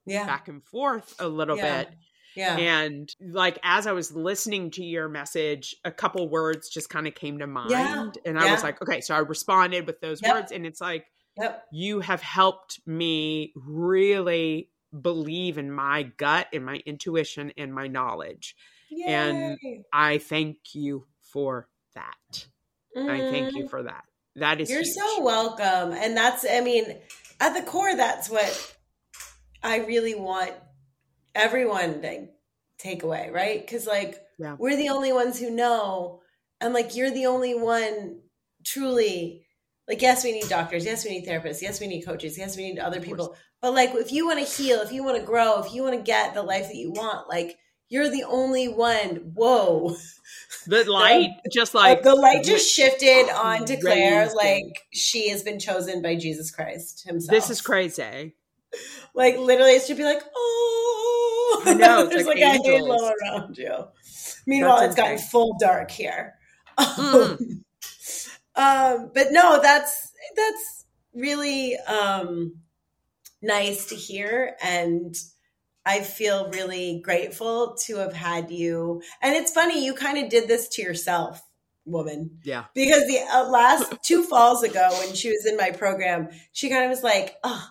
yeah. back and forth a little yeah. bit Yeah. And like as I was listening to your message, a couple words just kind of came to mind. Yeah. And I yeah. was like, okay, so I responded with those yep. words. And it's like, yep. you have helped me really believe in my gut and my intuition and my knowledge. Yay. And I thank you for that. Mm. I thank you mm-hmm. for that. That is You're huge. so welcome. And that's I mean, at the core that's what I really want everyone to take away, right? Cuz like yeah. we're the only ones who know and like you're the only one truly like yes we need doctors yes we need therapists yes we need coaches yes we need other people but like if you want to heal if you want to grow if you want to get the life that you want like you're the only one. Whoa. The light the, just like the light just shifted on to claire like she has been chosen by jesus christ himself. This is crazy. Like literally it should be like oh. I know there's like, like a halo around you. Meanwhile that's it's gotten full dark here. Mm-hmm. um but no that's that's really um nice to hear and I feel really grateful to have had you. And it's funny, you kind of did this to yourself, woman. Yeah. Because the uh, last two falls ago, when she was in my program, she kind of was like, oh,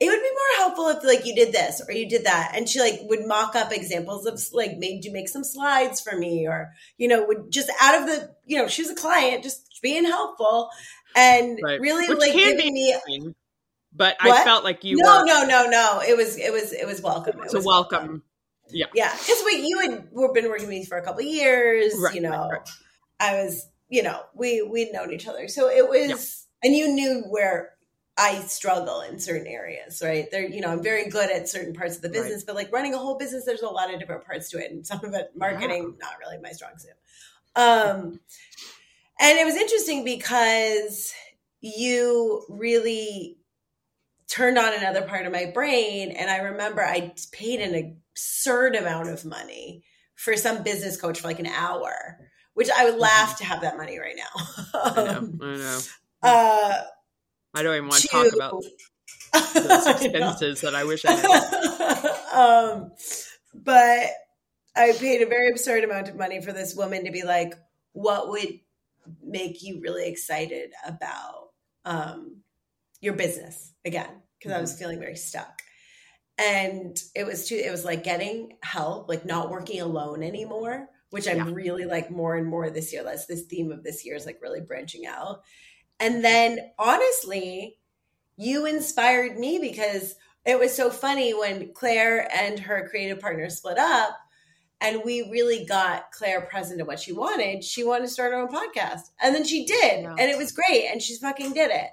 it would be more helpful if like you did this or you did that and she like would mock up examples of like made you make some slides for me or you know would just out of the you know she was a client just being helpful and right. really Which like giving me but what? I felt like you. No, were, no, no, no. It was, it was, it was welcome. It was a welcome. welcome. Yeah, yeah. Because we, you had we've been working with me for a couple years. Right, you know, right, right. I was, you know, we we'd known each other, so it was, yeah. and you knew where I struggle in certain areas, right? There, you know, I'm very good at certain parts of the business, but like running a whole business, there's a lot of different parts to it, and some of it, marketing, not really my strong suit. Um, and it was interesting because you really turned on another part of my brain. And I remember I paid an absurd amount of money for some business coach for like an hour, which I would laugh mm-hmm. to have that money right now. I know. I know. Uh, I don't even want to, to talk about those expenses I that I wish I had. um, but I paid a very absurd amount of money for this woman to be like, what would make you really excited about um, your business again because mm-hmm. I was feeling very stuck. And it was too, it was like getting help, like not working alone anymore, which I'm really like more and more this year. That's this theme of this year is like really branching out. And then honestly, you inspired me because it was so funny when Claire and her creative partner split up and we really got Claire present to what she wanted. She wanted to start her own podcast. And then she did. Yeah. And it was great. And she fucking did it.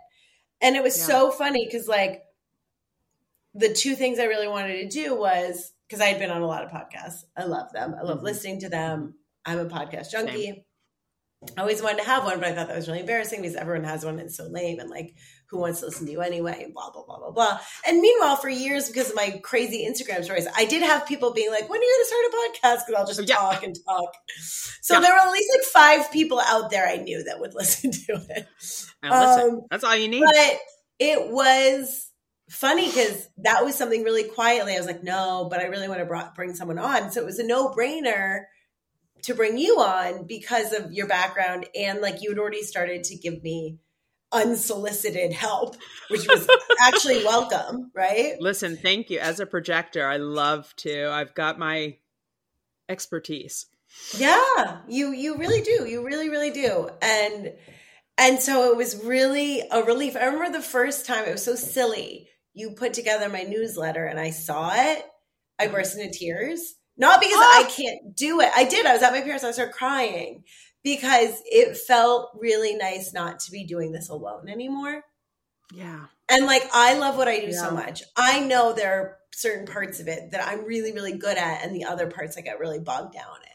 And it was yeah. so funny because, like, the two things I really wanted to do was because I had been on a lot of podcasts. I love them. I love mm-hmm. listening to them. I'm a podcast junkie. Same. I always wanted to have one, but I thought that was really embarrassing because everyone has one and it's so lame and like who wants to listen to you anyway? Blah blah blah blah blah. And meanwhile, for years, because of my crazy Instagram stories, I did have people being like, "When are you going to start a podcast?" Because I'll just yeah. talk and talk. So yeah. there were at least like five people out there I knew that would listen to it. Um, That's all you need. But it was funny because that was something really quietly. I was like, no, but I really want to bring someone on. So it was a no brainer to bring you on because of your background and like you had already started to give me unsolicited help, which was actually welcome, right? Listen, thank you. As a projector, I love to. I've got my expertise. Yeah, you you really do. You really really do. And and so it was really a relief. I remember the first time it was so silly you put together my newsletter and I saw it, I burst into tears. Not because oh. I ah! can't do it. I did. I was at my parents' I started crying because it felt really nice not to be doing this alone anymore. Yeah. And like I love what I do yeah. so much. I know there are certain parts of it that I'm really, really good at, and the other parts I get really bogged down in.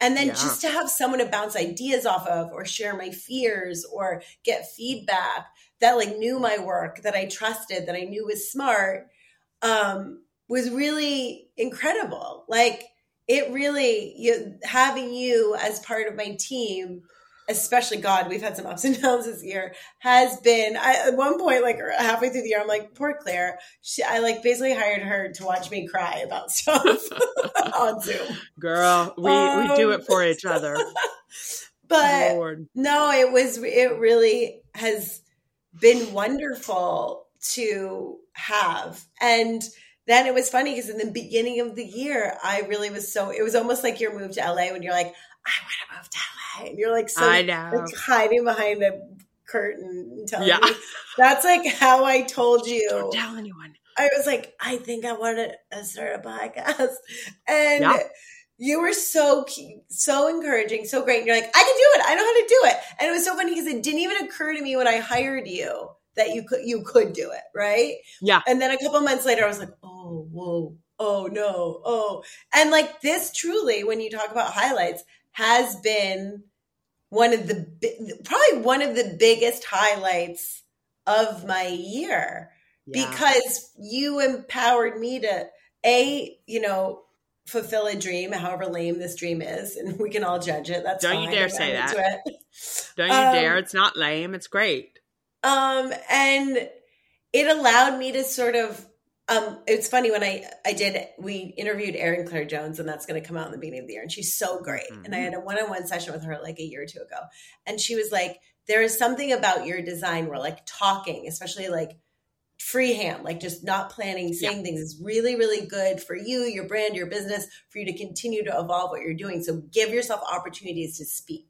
And then yeah. just to have someone to bounce ideas off of or share my fears or get feedback that like knew my work, that I trusted, that I knew was smart, um, was really incredible. Like it really, you, having you as part of my team especially God, we've had some ups and downs this year, has been I, at one point, like halfway through the year, I'm like, poor Claire. She, I like basically hired her to watch me cry about stuff on Zoom. Girl, we, um, we do it for each other. But Lord. no, it was, it really has been wonderful to have. And then it was funny because in the beginning of the year, I really was so, it was almost like your move to LA when you're like, I want to move to LA. And you're like, so I know. Like, hiding behind a curtain and telling yeah. me. That's like how I told you. Don't tell anyone. I was like, I think I want to uh, start a podcast. And yeah. you were so, so encouraging, so great. And you're like, I can do it. I know how to do it. And it was so funny because it didn't even occur to me when I hired you that you could you could do it, right? Yeah. And then a couple months later, I was like, oh, whoa, oh no, oh, and like this truly, when you talk about highlights, has been one of the probably one of the biggest highlights of my year. Yeah. because you empowered me to a you know fulfill a dream however lame this dream is and we can all judge it. That's don't fine. you dare say that. don't you um, dare it's not lame. It's great. um and it allowed me to sort of um, it's funny when I I did we interviewed Erin Claire Jones and that's going to come out in the beginning of the year and she's so great mm-hmm. and I had a one on one session with her like a year or two ago and she was like there is something about your design where like talking especially like freehand like just not planning saying yeah. things is really really good for you your brand your business for you to continue to evolve what you're doing so give yourself opportunities to speak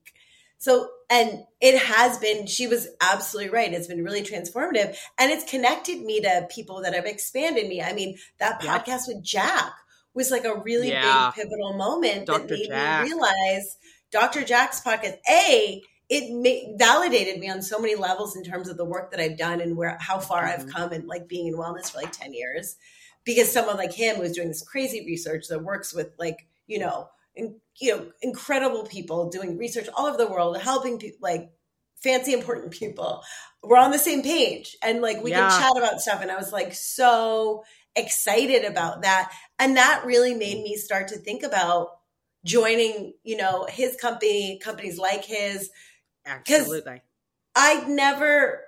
so, and it has been, she was absolutely right. It's been really transformative and it's connected me to people that have expanded me. I mean, that podcast with Jack was like a really yeah. big pivotal moment Dr. that made Jack. me realize Dr. Jack's podcast, A, it ma- validated me on so many levels in terms of the work that I've done and where how far mm-hmm. I've come and like being in wellness for like 10 years. Because someone like him was doing this crazy research that works with like, you know, you know incredible people doing research all over the world helping people like fancy important people. We're on the same page and like we yeah. can chat about stuff and i was like so excited about that. And that really made me start to think about joining you know his company companies like his. Absolutely. I never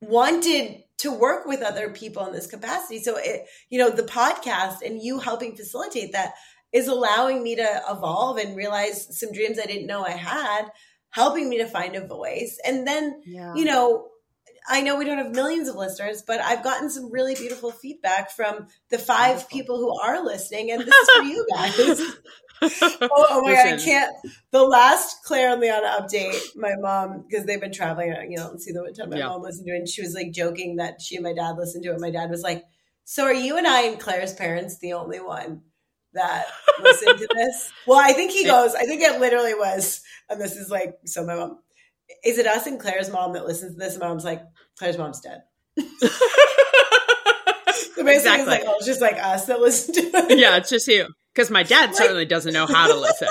wanted to work with other people in this capacity. So it you know the podcast and you helping facilitate that is allowing me to evolve and realize some dreams I didn't know I had, helping me to find a voice. And then, yeah. you know, I know we don't have millions of listeners, but I've gotten some really beautiful feedback from the five people who are listening, and this is for you guys. oh, oh, my Listen. god, I can't. The last Claire and Lianna update, my mom, because they've been traveling, you know, and see the time my yeah. mom listened to it, and she was like joking that she and my dad listened to it. My dad was like, "So are you and I and Claire's parents the only one that listen to this. Well, I think he goes, I think it literally was, and this is like, so my mom, is it us and Claire's mom that listens to this? And mom's like, Claire's mom's dead. so basically, exactly. it's like, oh, it's just like us that listen to it. Yeah, it's just you. Because my dad like, certainly doesn't know how to listen.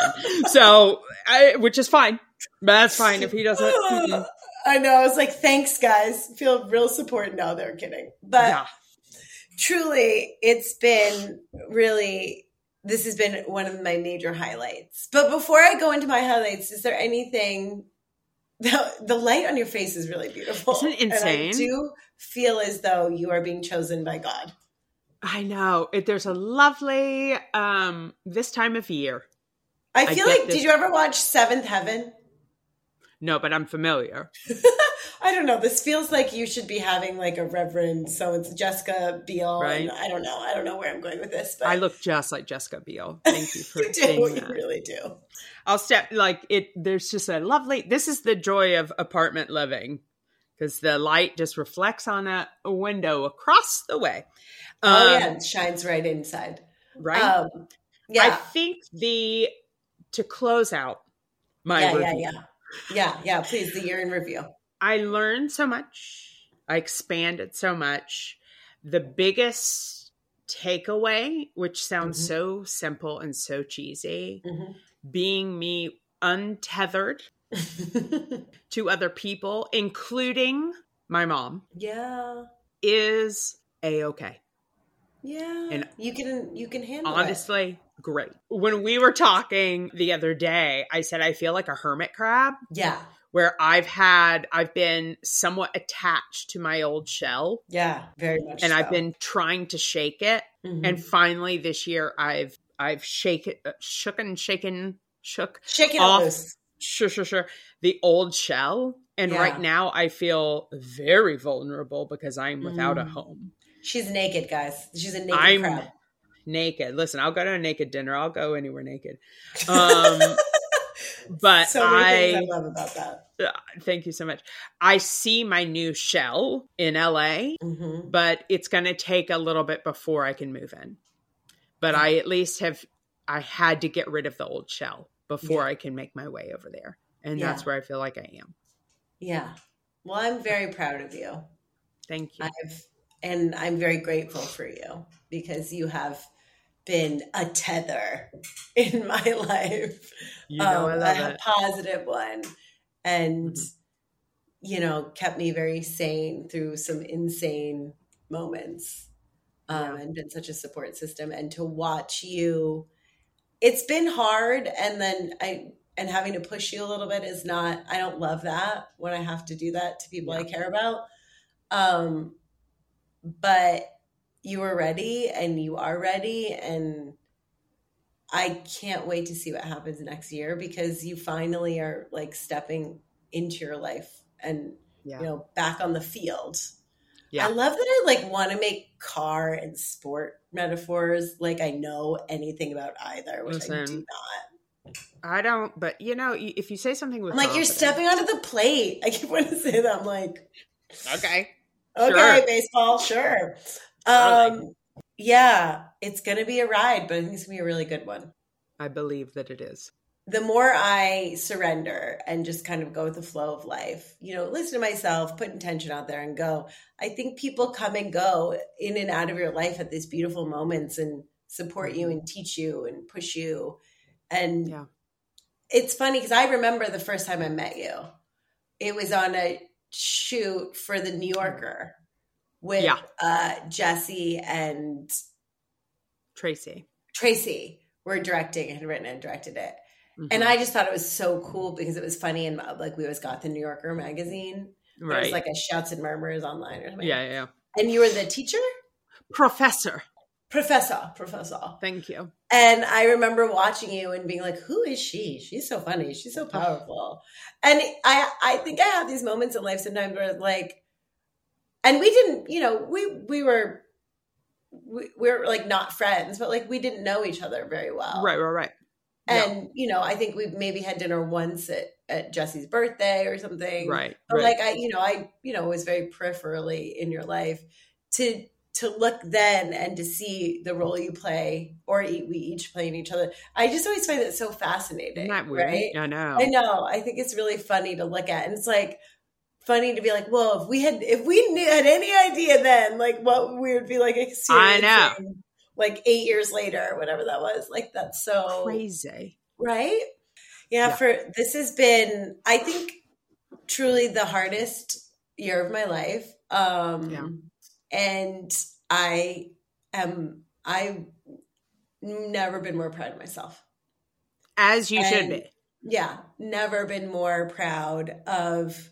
So, I, which is fine. That's fine if he doesn't. I know. I was like, thanks, guys. Feel real support. No, they're kidding. But yeah. truly, it's been really this has been one of my major highlights. But before I go into my highlights, is there anything? The, the light on your face is really beautiful. Isn't it insane? And I do feel as though you are being chosen by God. I know. It, there's a lovely um this time of year. I feel I like this- did you ever watch Seventh Heaven? No, but I'm familiar. I don't know. This feels like you should be having like a Reverend so it's Jessica Biel. Right. I don't know. I don't know where I'm going with this. But I look just like Jessica Biel. Thank you for you saying do, that. You really do. I'll step like it. There's just a lovely. This is the joy of apartment living because the light just reflects on a, a, window across the way. Um, oh yeah, um, it shines right inside. Right. Um, yeah. I think the to close out my yeah, review, yeah, yeah yeah, yeah. Please, the year in review. I learned so much. I expanded so much. The biggest takeaway, which sounds mm-hmm. so simple and so cheesy, mm-hmm. being me untethered to other people, including my mom. Yeah. Is a okay. Yeah. And you can you can handle honestly, it. great. When we were talking the other day, I said I feel like a hermit crab. Yeah. Where I've had I've been somewhat attached to my old shell. Yeah, very much. And so. I've been trying to shake it. Mm-hmm. And finally this year I've I've shaken uh, shook and shaken shook shaken off sure sure sure the old shell and yeah. right now I feel very vulnerable because I'm without mm. a home. She's naked, guys. She's a naked I'm crab. Naked. Listen, I'll go to a naked dinner. I'll go anywhere naked. Um, but so I, I, love about that. Uh, thank you so much. I see my new shell in LA, mm-hmm. but it's going to take a little bit before I can move in. But yeah. I at least have I had to get rid of the old shell before yeah. I can make my way over there. And yeah. that's where I feel like I am. Yeah. Well, I'm very proud of you. Thank you. I've, and I'm very grateful for you because you have been a tether in my life. You know, um, a it. positive one. And, mm-hmm. you know, kept me very sane through some insane moments um, yeah. and been such a support system. And to watch you, it's been hard. And then I, and having to push you a little bit is not i don't love that when i have to do that to people yeah. i care about um but you were ready and you are ready and i can't wait to see what happens next year because you finally are like stepping into your life and yeah. you know back on the field yeah. I love that I like want to make car and sport metaphors like I know anything about either, which Listen, I do not. I don't, but you know, if you say something with I'm like, you're stepping onto the plate. I keep wanting to say that. I'm like, okay, okay, sure. baseball, sure. Um, yeah, it's gonna be a ride, but I think it's gonna be a really good one. I believe that it is. The more I surrender and just kind of go with the flow of life, you know, listen to myself, put intention out there and go. I think people come and go in and out of your life at these beautiful moments and support you mm-hmm. and teach you and push you and yeah. it's funny because I remember the first time I met you. It was on a shoot for the New Yorker with yeah. uh, Jesse and Tracy. Tracy were directing, had written and directed it. Mm-hmm. And I just thought it was so cool because it was funny and like we always got the New Yorker magazine. Right. It was like a shouts and murmurs online or something. Yeah, yeah. And you were the teacher? Professor. Professor, Professor. Thank you. And I remember watching you and being like, "Who is she? She's so funny. She's so powerful." And I, I think I have these moments in life sometimes where like, and we didn't, you know, we we were, we, we are like not friends, but like we didn't know each other very well. Right, right, right. And yeah. you know, I think we maybe had dinner once at, at Jesse's birthday or something. Right. But right. like I, you know, I, you know, was very peripherally in your life to to look then and to see the role you play or we each play in each other. I just always find it so fascinating. Isn't weird? Right? I know. I know. I think it's really funny to look at. And it's like funny to be like, well, if we had if we knew, had any idea then, like what we would be like I know. Like eight years later, whatever that was. Like that's so crazy. Right? Yeah, yeah, for this has been, I think, truly the hardest year of my life. Um yeah and I am I've never been more proud of myself. As you and, should be. Yeah, never been more proud of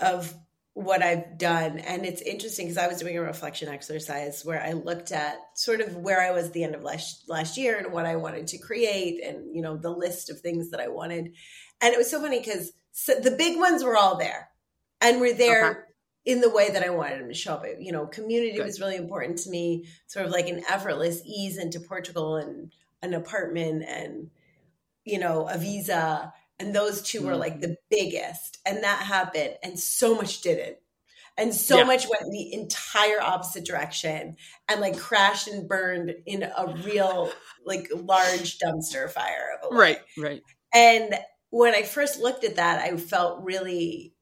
of what I've done. And it's interesting because I was doing a reflection exercise where I looked at sort of where I was at the end of last last year and what I wanted to create and you know the list of things that I wanted. And it was so funny because so the big ones were all there. And we're there okay in the way that I wanted him to show up. You know, community Good. was really important to me, sort of like an effortless ease into Portugal and an apartment and, you know, a visa. And those 2 mm-hmm. were like the biggest. And that happened. And so much didn't. And so yeah. much went the entire opposite direction and like crashed and burned in a real, like large dumpster fire of a. Right, right. And when I first looked at that, I felt really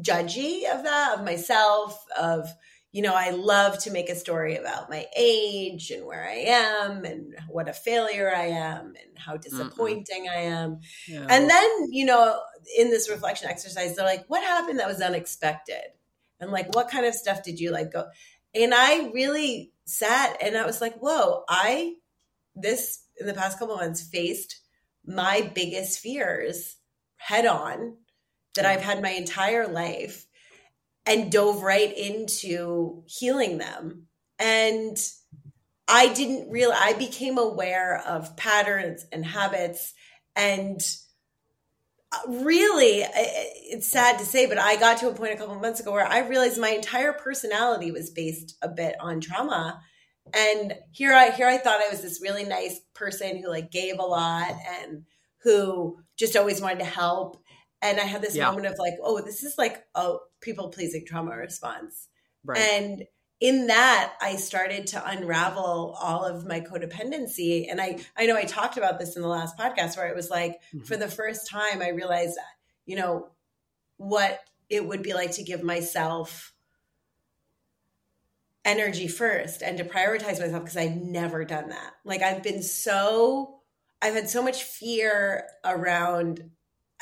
judgy of that, of myself, of, you know, I love to make a story about my age and where I am and what a failure I am and how disappointing mm I am. Yeah. And then, you know, in this reflection exercise, they're like, what happened that was unexpected? And like, what kind of stuff did you like go? And I really sat and I was like, whoa, I, this in the past couple months faced my biggest fears head on that I've had my entire life and dove right into healing them. And I didn't real I became aware of patterns and habits and uh, really it's sad to say but I got to a point a couple months ago where I realized my entire personality was based a bit on trauma and here I here I thought I was this really nice person who like gave a lot and who just always wanted to help and I had this yeah. moment of like oh this is like a people pleasing trauma response right. and in that i started to unravel all of my codependency and i i know i talked about this in the last podcast where it was like mm-hmm. for the first time i realized you know what it would be like to give myself energy first and to prioritize myself because I've never done that. Like I've been so I've had so much fear around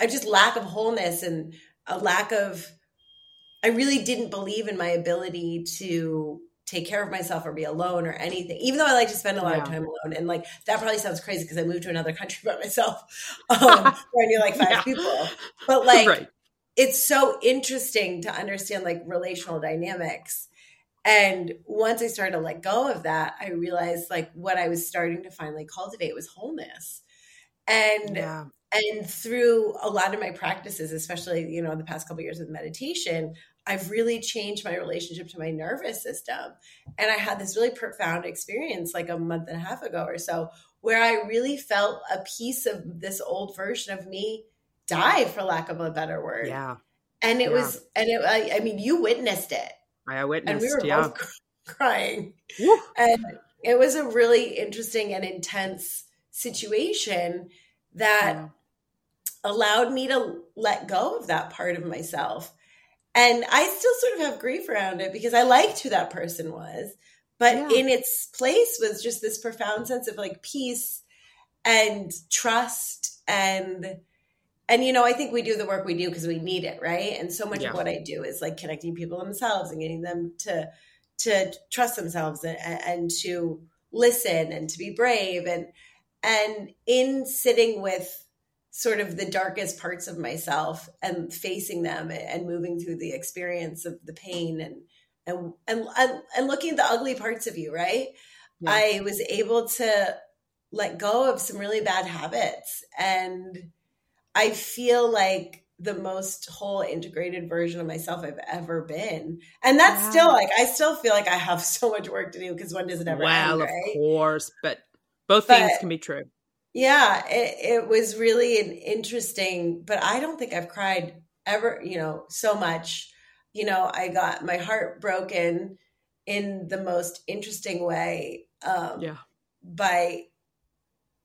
I just lack of wholeness and a lack of I really didn't believe in my ability to take care of myself or be alone or anything, even though I like to spend a lot yeah. of time alone. And like that probably sounds crazy because I moved to another country by myself um, where I knew like five yeah. people. But like right. it's so interesting to understand like relational dynamics. And once I started to let go of that, I realized like what I was starting to finally cultivate was wholeness. And yeah and through a lot of my practices especially you know the past couple of years of meditation i've really changed my relationship to my nervous system and i had this really profound experience like a month and a half ago or so where i really felt a piece of this old version of me die for lack of a better word yeah and it yeah. was and it I, I, mean you witnessed it i witnessed it. and we were yeah. both crying Woo. and it was a really interesting and intense situation that yeah allowed me to let go of that part of myself. And I still sort of have grief around it because I liked who that person was. But yeah. in its place was just this profound sense of like peace and trust and and you know i think we do the work we do because we need it right and so much yeah. of what i do is like connecting people themselves and getting them to to trust themselves and, and to listen and to be brave and and in sitting with sort of the darkest parts of myself and facing them and moving through the experience of the pain and and and, and looking at the ugly parts of you right yeah. i was able to let go of some really bad habits and i feel like the most whole integrated version of myself I've ever been. And that's wow. still like I still feel like I have so much work to do because one doesn't ever well, end, right? of course, but both but, things can be true. Yeah, it, it was really an interesting, but I don't think I've cried ever, you know, so much. You know, I got my heart broken in the most interesting way. Um, yeah. By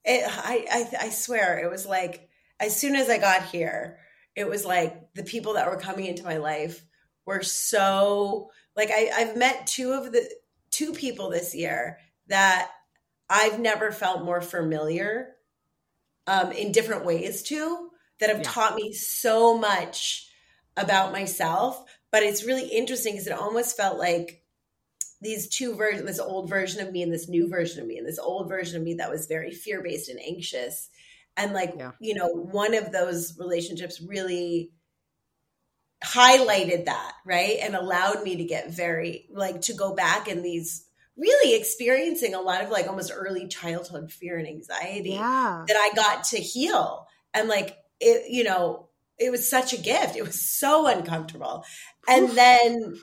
it, I, I, I swear it was like as soon as I got here, it was like the people that were coming into my life were so like I, I've met two of the two people this year that I've never felt more familiar um, in different ways too that have yeah. taught me so much about myself. But it's really interesting because it almost felt like these two versions this old version of me and this new version of me and this old version of me that was very fear based and anxious and like yeah. you know one of those relationships really highlighted that right and allowed me to get very like to go back in these really experiencing a lot of like almost early childhood fear and anxiety yeah. that I got to heal. And like it, you know, it was such a gift. It was so uncomfortable. And then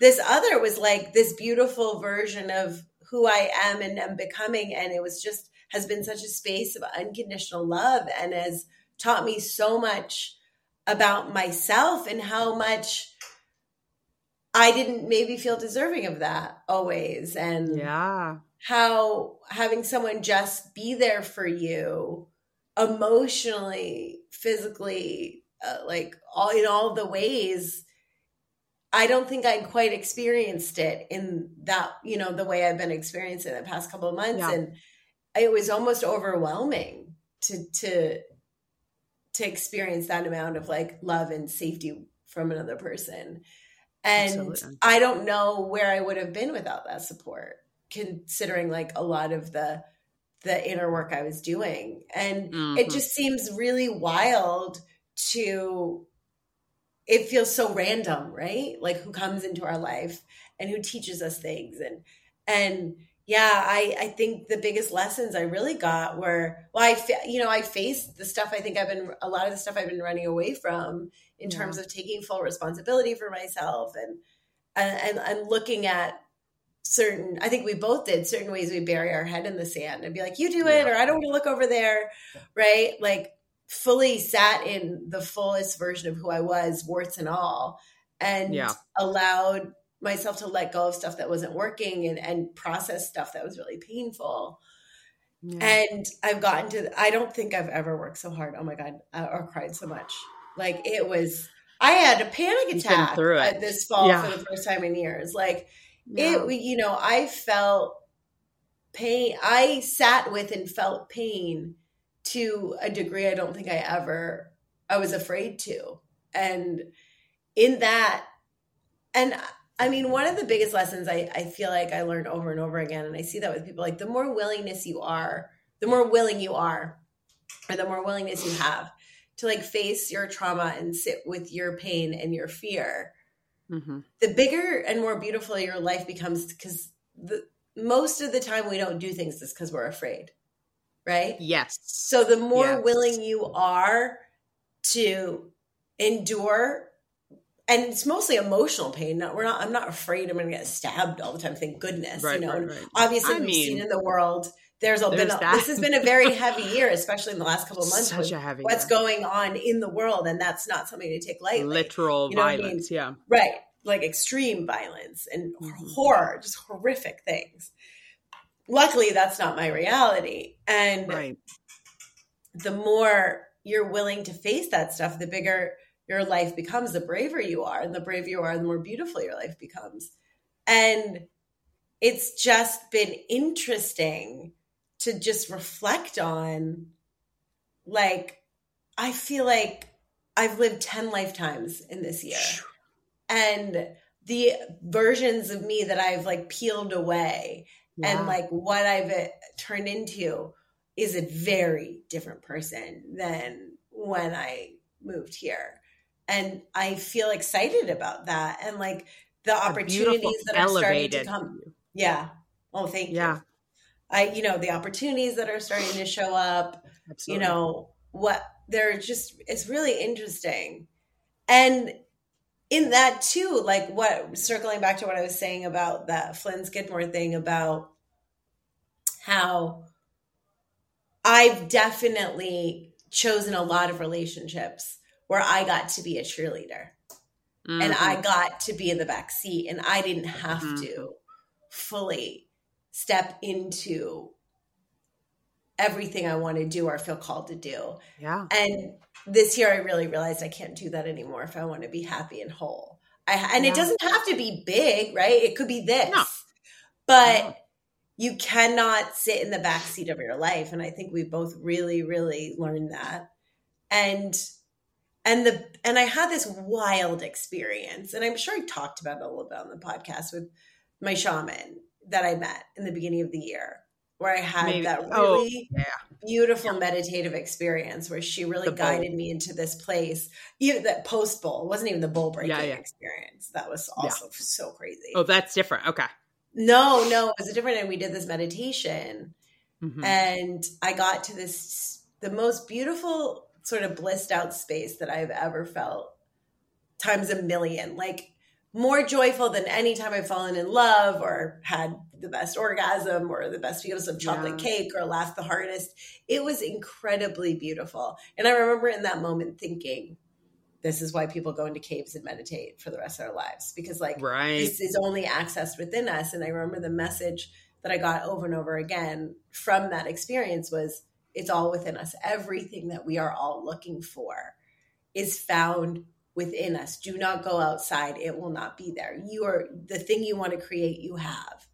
this other was like this beautiful version of who I am and am becoming. And it was just has been such a space of unconditional love and has taught me so much about myself and how much I didn't maybe feel deserving of that always. And yeah, how having someone just be there for you emotionally, physically, uh, like all in all the ways. I don't think I quite experienced it in that, you know, the way I've been experiencing the past couple of months. Yeah. And it was almost overwhelming to, to, to experience that amount of like love and safety from another person. And Absolutely. I don't know where I would have been without that support. considering like a lot of the the inner work I was doing. And mm-hmm. it just seems really wild to it feels so random, right? Like who comes into our life and who teaches us things and and yeah, I I think the biggest lessons I really got were well I you know I faced the stuff I think I've been a lot of the stuff I've been running away from in yeah. terms of taking full responsibility for myself and and and looking at certain i think we both did certain ways we bury our head in the sand and be like you do it yeah. or i don't want to look over there right like fully sat in the fullest version of who i was warts and all and yeah. allowed myself to let go of stuff that wasn't working and, and process stuff that was really painful yeah. and i've gotten to i don't think i've ever worked so hard oh my god uh, or cried so much like it was i had a panic attack through this fall yeah. for the first time in years like yeah. it you know i felt pain i sat with and felt pain to a degree i don't think i ever i was afraid to and in that and i mean one of the biggest lessons i, I feel like i learned over and over again and i see that with people like the more willingness you are the more willing you are or the more willingness you have to like face your trauma and sit with your pain and your fear mm-hmm. the bigger and more beautiful your life becomes because the most of the time we don't do things just because we're afraid right yes so the more yes. willing you are to endure and it's mostly emotional pain. Not, we're not. I'm not afraid I'm going to get stabbed all the time. Thank goodness, right, you know. Right, right. Obviously, I we've mean, seen in the world there's, a, been a, this has been a very heavy year, especially in the last couple of months. Such a heavy what's year. going on in the world, and that's not something to take lightly. Literal you know violence, I mean? yeah, right, like extreme violence and mm-hmm. horror, just horrific things. Luckily, that's not my reality, and right. the more you're willing to face that stuff, the bigger your life becomes. The braver you are, and the braver you are, the more beautiful your life becomes, and it's just been interesting to just reflect on like I feel like I've lived 10 lifetimes in this year. And the versions of me that I've like peeled away yeah. and like what I've uh, turned into is a very different person than when I moved here. And I feel excited about that and like the opportunities that are starting to come. Yeah. Oh, thank yeah. you. I, you know, the opportunities that are starting to show up, Absolutely. you know, what they're just, it's really interesting. And in that too, like what, circling back to what I was saying about that Flynn Skidmore thing about how I've definitely chosen a lot of relationships where I got to be a cheerleader mm-hmm. and I mm-hmm. got to be in the back seat and I didn't have mm-hmm. to fully step into everything I want to do or feel called to do. Yeah. And this year I really realized I can't do that anymore if I want to be happy and whole. I and yeah. it doesn't have to be big, right? It could be this. No. But no. you cannot sit in the back seat of your life and I think we both really really learned that. And and the and I had this wild experience and I'm sure I talked about it a little bit on the podcast with my shaman that I met in the beginning of the year where I had Maybe. that oh, really oh, yeah. beautiful yeah. meditative experience where she really the guided bowl. me into this place. Even that post bowl wasn't even the bowl breaking yeah, experience. That was also so crazy. Oh, that's different. Okay. No, no, it was a different. And we did this meditation, mm-hmm. and I got to this the most beautiful sort of blissed out space that I've ever felt times a million. Like more joyful than any time I've fallen in love or had the best orgasm or the best piece of chocolate yeah. cake or laughed the hardest. It was incredibly beautiful. And I remember in that moment thinking, this is why people go into caves and meditate for the rest of their lives because like right. this is only accessed within us and i remember the message that i got over and over again from that experience was it's all within us everything that we are all looking for is found within us. Do not go outside. It will not be there. You are the thing you want to create, you have.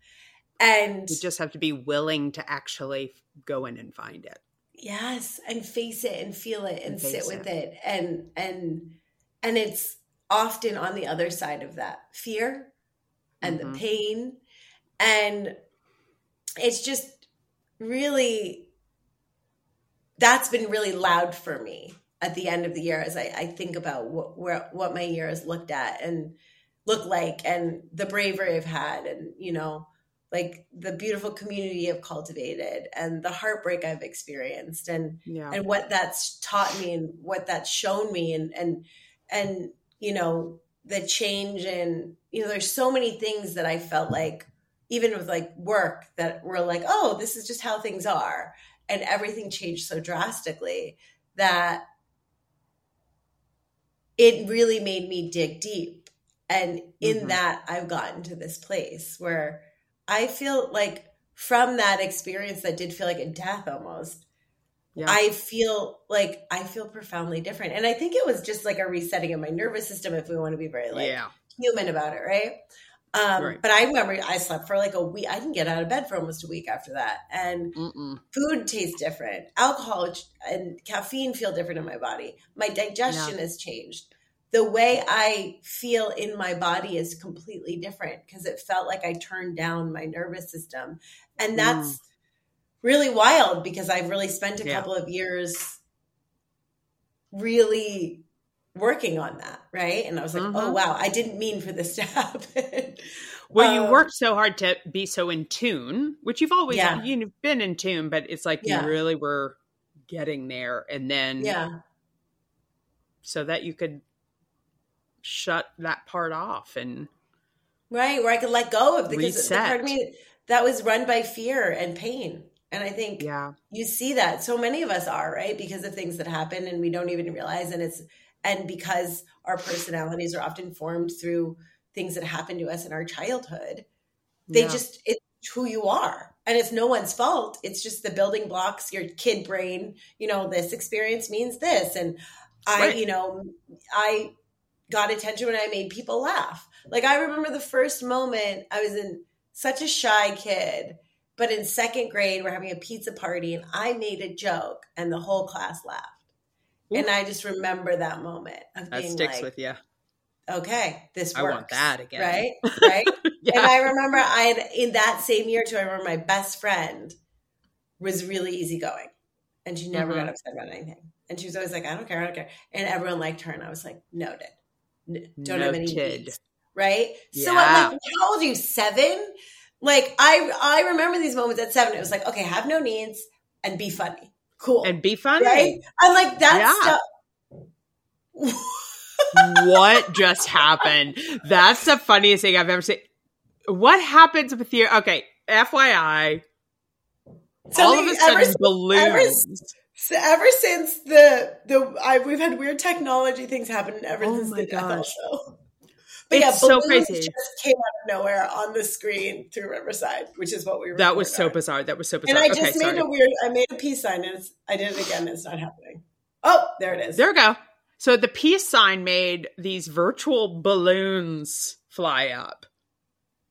And you just have to be willing to actually go in and find it. Yes, and face it and feel it and, and sit with it. it. And and and it's often on the other side of that fear and mm-hmm. the pain and it's just really that's been really loud for me at the end of the year as I, I think about what where, what my year has looked at and looked like and the bravery I've had and you know like the beautiful community I've cultivated and the heartbreak I've experienced and yeah. and what that's taught me and what that's shown me and and and you know the change in you know there's so many things that I felt like even with like work that were like oh this is just how things are and everything changed so drastically that it really made me dig deep and in mm-hmm. that I've gotten to this place where I feel like from that experience that did feel like a death almost. Yeah. I feel like I feel profoundly different. And I think it was just like a resetting of my nervous system if we want to be very like yeah. human about it, right? Um, right. But I remember I slept for like a week. I didn't get out of bed for almost a week after that. And Mm-mm. food tastes different. Alcohol and caffeine feel different in my body. My digestion yeah. has changed the way I feel in my body is completely different because it felt like I turned down my nervous system. And that's mm. really wild because I've really spent a yeah. couple of years really working on that, right? And I was like, oh, mm-hmm. oh wow, I didn't mean for this to happen. well, um, you worked so hard to be so in tune, which you've always yeah. you've been in tune, but it's like yeah. you really were getting there and then Yeah. So that you could shut that part off and right where I could let go of because reset. the part of me that was run by fear and pain. And I think yeah. you see that so many of us are, right? Because of things that happen and we don't even realize and it's and because our personalities are often formed through things that happen to us in our childhood. They yeah. just it's who you are. And it's no one's fault. It's just the building blocks, your kid brain, you know, this experience means this and I, right. you know, I got attention when I made people laugh. Like I remember the first moment I was in such a shy kid, but in second grade we're having a pizza party and I made a joke and the whole class laughed. Ooh. And I just remember that moment of that being sticks like, with you. Okay, this works. I want that again. Right? Right? yeah. And I remember I had in that same year too, I remember my best friend was really easygoing and she never mm-hmm. got upset about anything. And she was always like, I don't care, I don't care. And everyone liked her. And I was like, noted don't have any needs, right? Yeah. So I'm like, how old are you? Seven? Like I I remember these moments at seven. It was like, okay, have no needs and be funny. Cool. And be funny. Right? I'm like, that yeah. stuff. what just happened? That's the funniest thing I've ever seen. What happens with you? Okay, FYI. So all of a sudden, ever, balloons. Ever, so ever since the the I, we've had weird technology things happen ever oh since the gosh. show. But it's yeah, so crazy. Just came out of nowhere on the screen through Riverside, which is what we. Were. That was so on. bizarre. That was so bizarre. And I just made sorry. a weird. I made a peace sign, and it's. I did it again. It's not happening. Oh, there it is. There we go. So the peace sign made these virtual balloons fly up.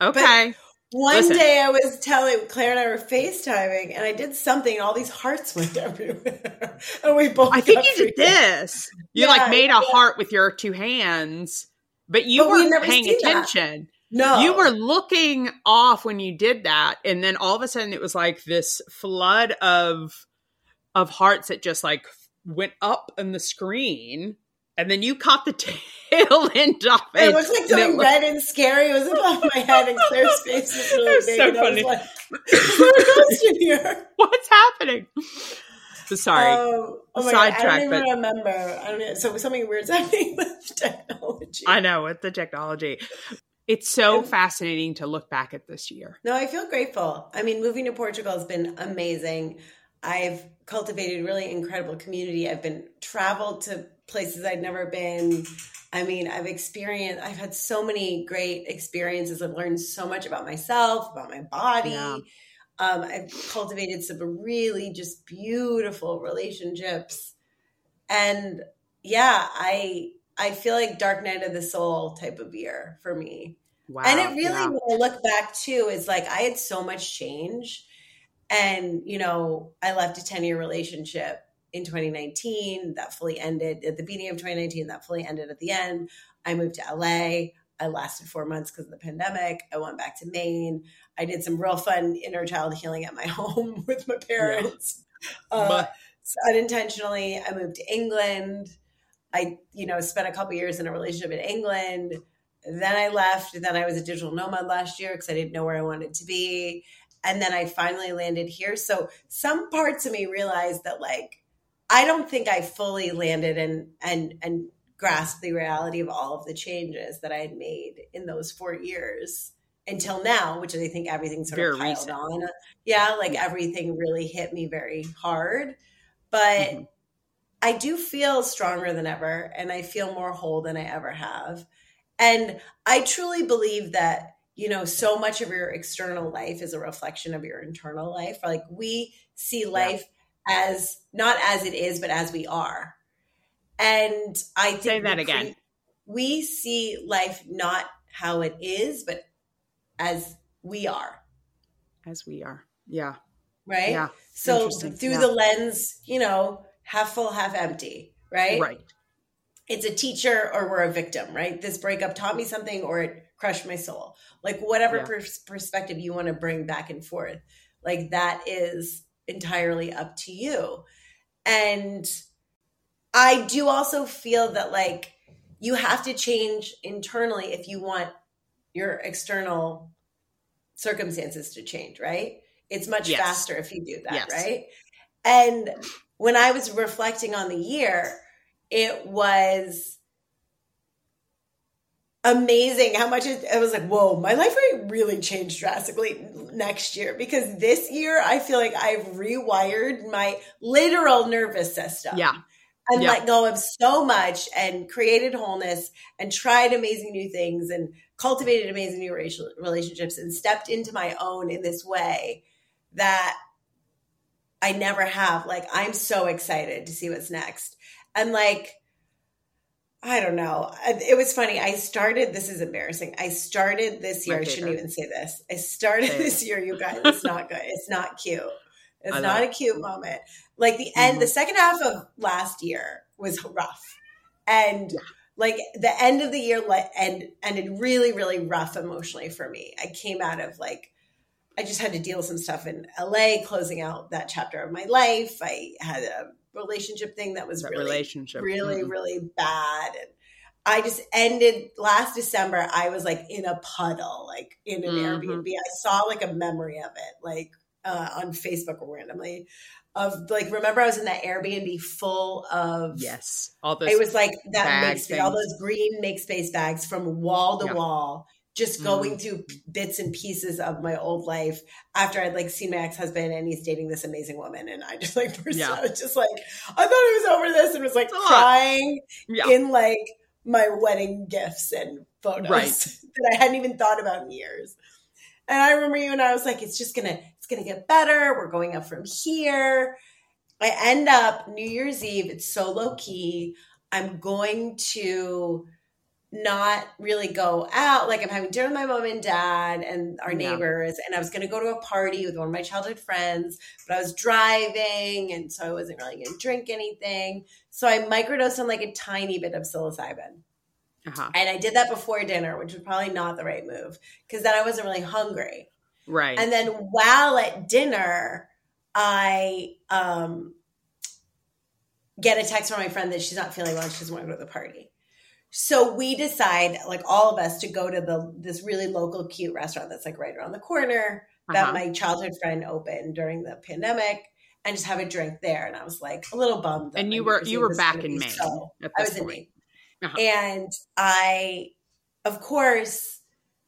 Okay. But one Listen. day I was telling Claire and I were FaceTiming and I did something and all these hearts went everywhere. and we both I think you did this. You yeah, like made a yeah. heart with your two hands, but you but weren't paying attention. That. No. You were looking off when you did that. And then all of a sudden it was like this flood of of hearts that just like went up on the screen and then you caught the tail end of it. It looks like something red and scary. It was above my head, and Claire's face was really big. So funny. Like, in here? What's happening? Sorry. Um, oh my God, I don't even but... remember. I don't know. So something weird's happening with technology. I know with the technology. It's so fascinating to look back at this year. No, I feel grateful. I mean, moving to Portugal has been amazing. I've cultivated really incredible community. I've been traveled to places I'd never been. I mean, I've experienced, I've had so many great experiences. I've learned so much about myself, about my body. Yeah. Um, I've cultivated some really just beautiful relationships. And yeah, I I feel like dark night of the soul type of year for me. Wow. And it really, yeah. when I look back too, is like I had so much change. And, you know, I left a 10 year relationship in 2019 that fully ended at the beginning of 2019 that fully ended at the end i moved to la I lasted four months because of the pandemic. I went back to Maine. I did some real fun inner child healing at my home with my parents. Yeah. Uh, so unintentionally, I moved to England. I, you know, spent a couple years in a relationship in England. Then I left. Then I was a digital nomad last year because I didn't know where I wanted to be. And then I finally landed here. So some parts of me realized that like I don't think I fully landed and and and grasped the reality of all of the changes that I had made in those four years until now, which I think everything sort very of piled recent. on. Yeah, like everything really hit me very hard. But mm-hmm. I do feel stronger than ever and I feel more whole than I ever have. And I truly believe that, you know, so much of your external life is a reflection of your internal life. Like we see life yeah. as not as it is, but as we are. And I say that again. We see life not how it is, but as we are. As we are. Yeah. Right? Yeah. So through yeah. the lens, you know, half full, half empty, right? Right. It's a teacher or we're a victim, right? This breakup taught me something or it crushed my soul. Like whatever yeah. pers- perspective you want to bring back and forth, like that is entirely up to you. And I do also feel that like you have to change internally if you want your external circumstances to change, right? It's much yes. faster if you do that, yes. right? And when I was reflecting on the year, it was amazing how much it, it, was like, whoa, my life really changed drastically next year because this year I feel like I've rewired my literal nervous system. Yeah. And yeah. let go of so much and created wholeness and tried amazing new things and cultivated amazing new relationships and stepped into my own in this way that I never have. Like, I'm so excited to see what's next. And like, I don't know. It was funny. I started, this is embarrassing. I started this year. I shouldn't even say this. I started this year, you guys. It's not good. It's not cute. It's not a cute moment. Like the end, mm-hmm. the second half of last year was rough. And yeah. like the end of the year like and ended really, really rough emotionally for me. I came out of like I just had to deal with some stuff in LA, closing out that chapter of my life. I had a relationship thing that was that really, relationship. really, mm-hmm. really bad. And I just ended last December. I was like in a puddle, like in an mm-hmm. Airbnb. I saw like a memory of it, like uh, on Facebook randomly. Of like, remember I was in that Airbnb full of yes, all those. It was like that makes all those green make space bags from wall to yeah. wall just going mm. through bits and pieces of my old life after I'd like seen my ex husband and he's dating this amazing woman. And I just like burst yeah. out, just like, I thought I was over this and was like crying yeah. in like my wedding gifts and photos right. that I hadn't even thought about in years. And I remember you and I was like, it's just gonna, it's gonna get better. We're going up from here. I end up New Year's Eve, it's so low key. I'm going to not really go out. Like I'm having dinner with my mom and dad and our neighbors, yeah. and I was going to go to a party with one of my childhood friends, but I was driving, and so I wasn't really going to drink anything. So I microdosed on like a tiny bit of psilocybin. Uh-huh. And I did that before dinner, which was probably not the right move because then I wasn't really hungry. Right. And then while at dinner, I um, get a text from my friend that she's not feeling well. She doesn't want to go to the party. So we decide, like all of us, to go to the this really local, cute restaurant that's like right around the corner uh-huh. that my childhood friend opened during the pandemic, and just have a drink there. And I was like a little bummed. And you were you were back in Maine. So I was point. in Maine, uh-huh. and I, of course,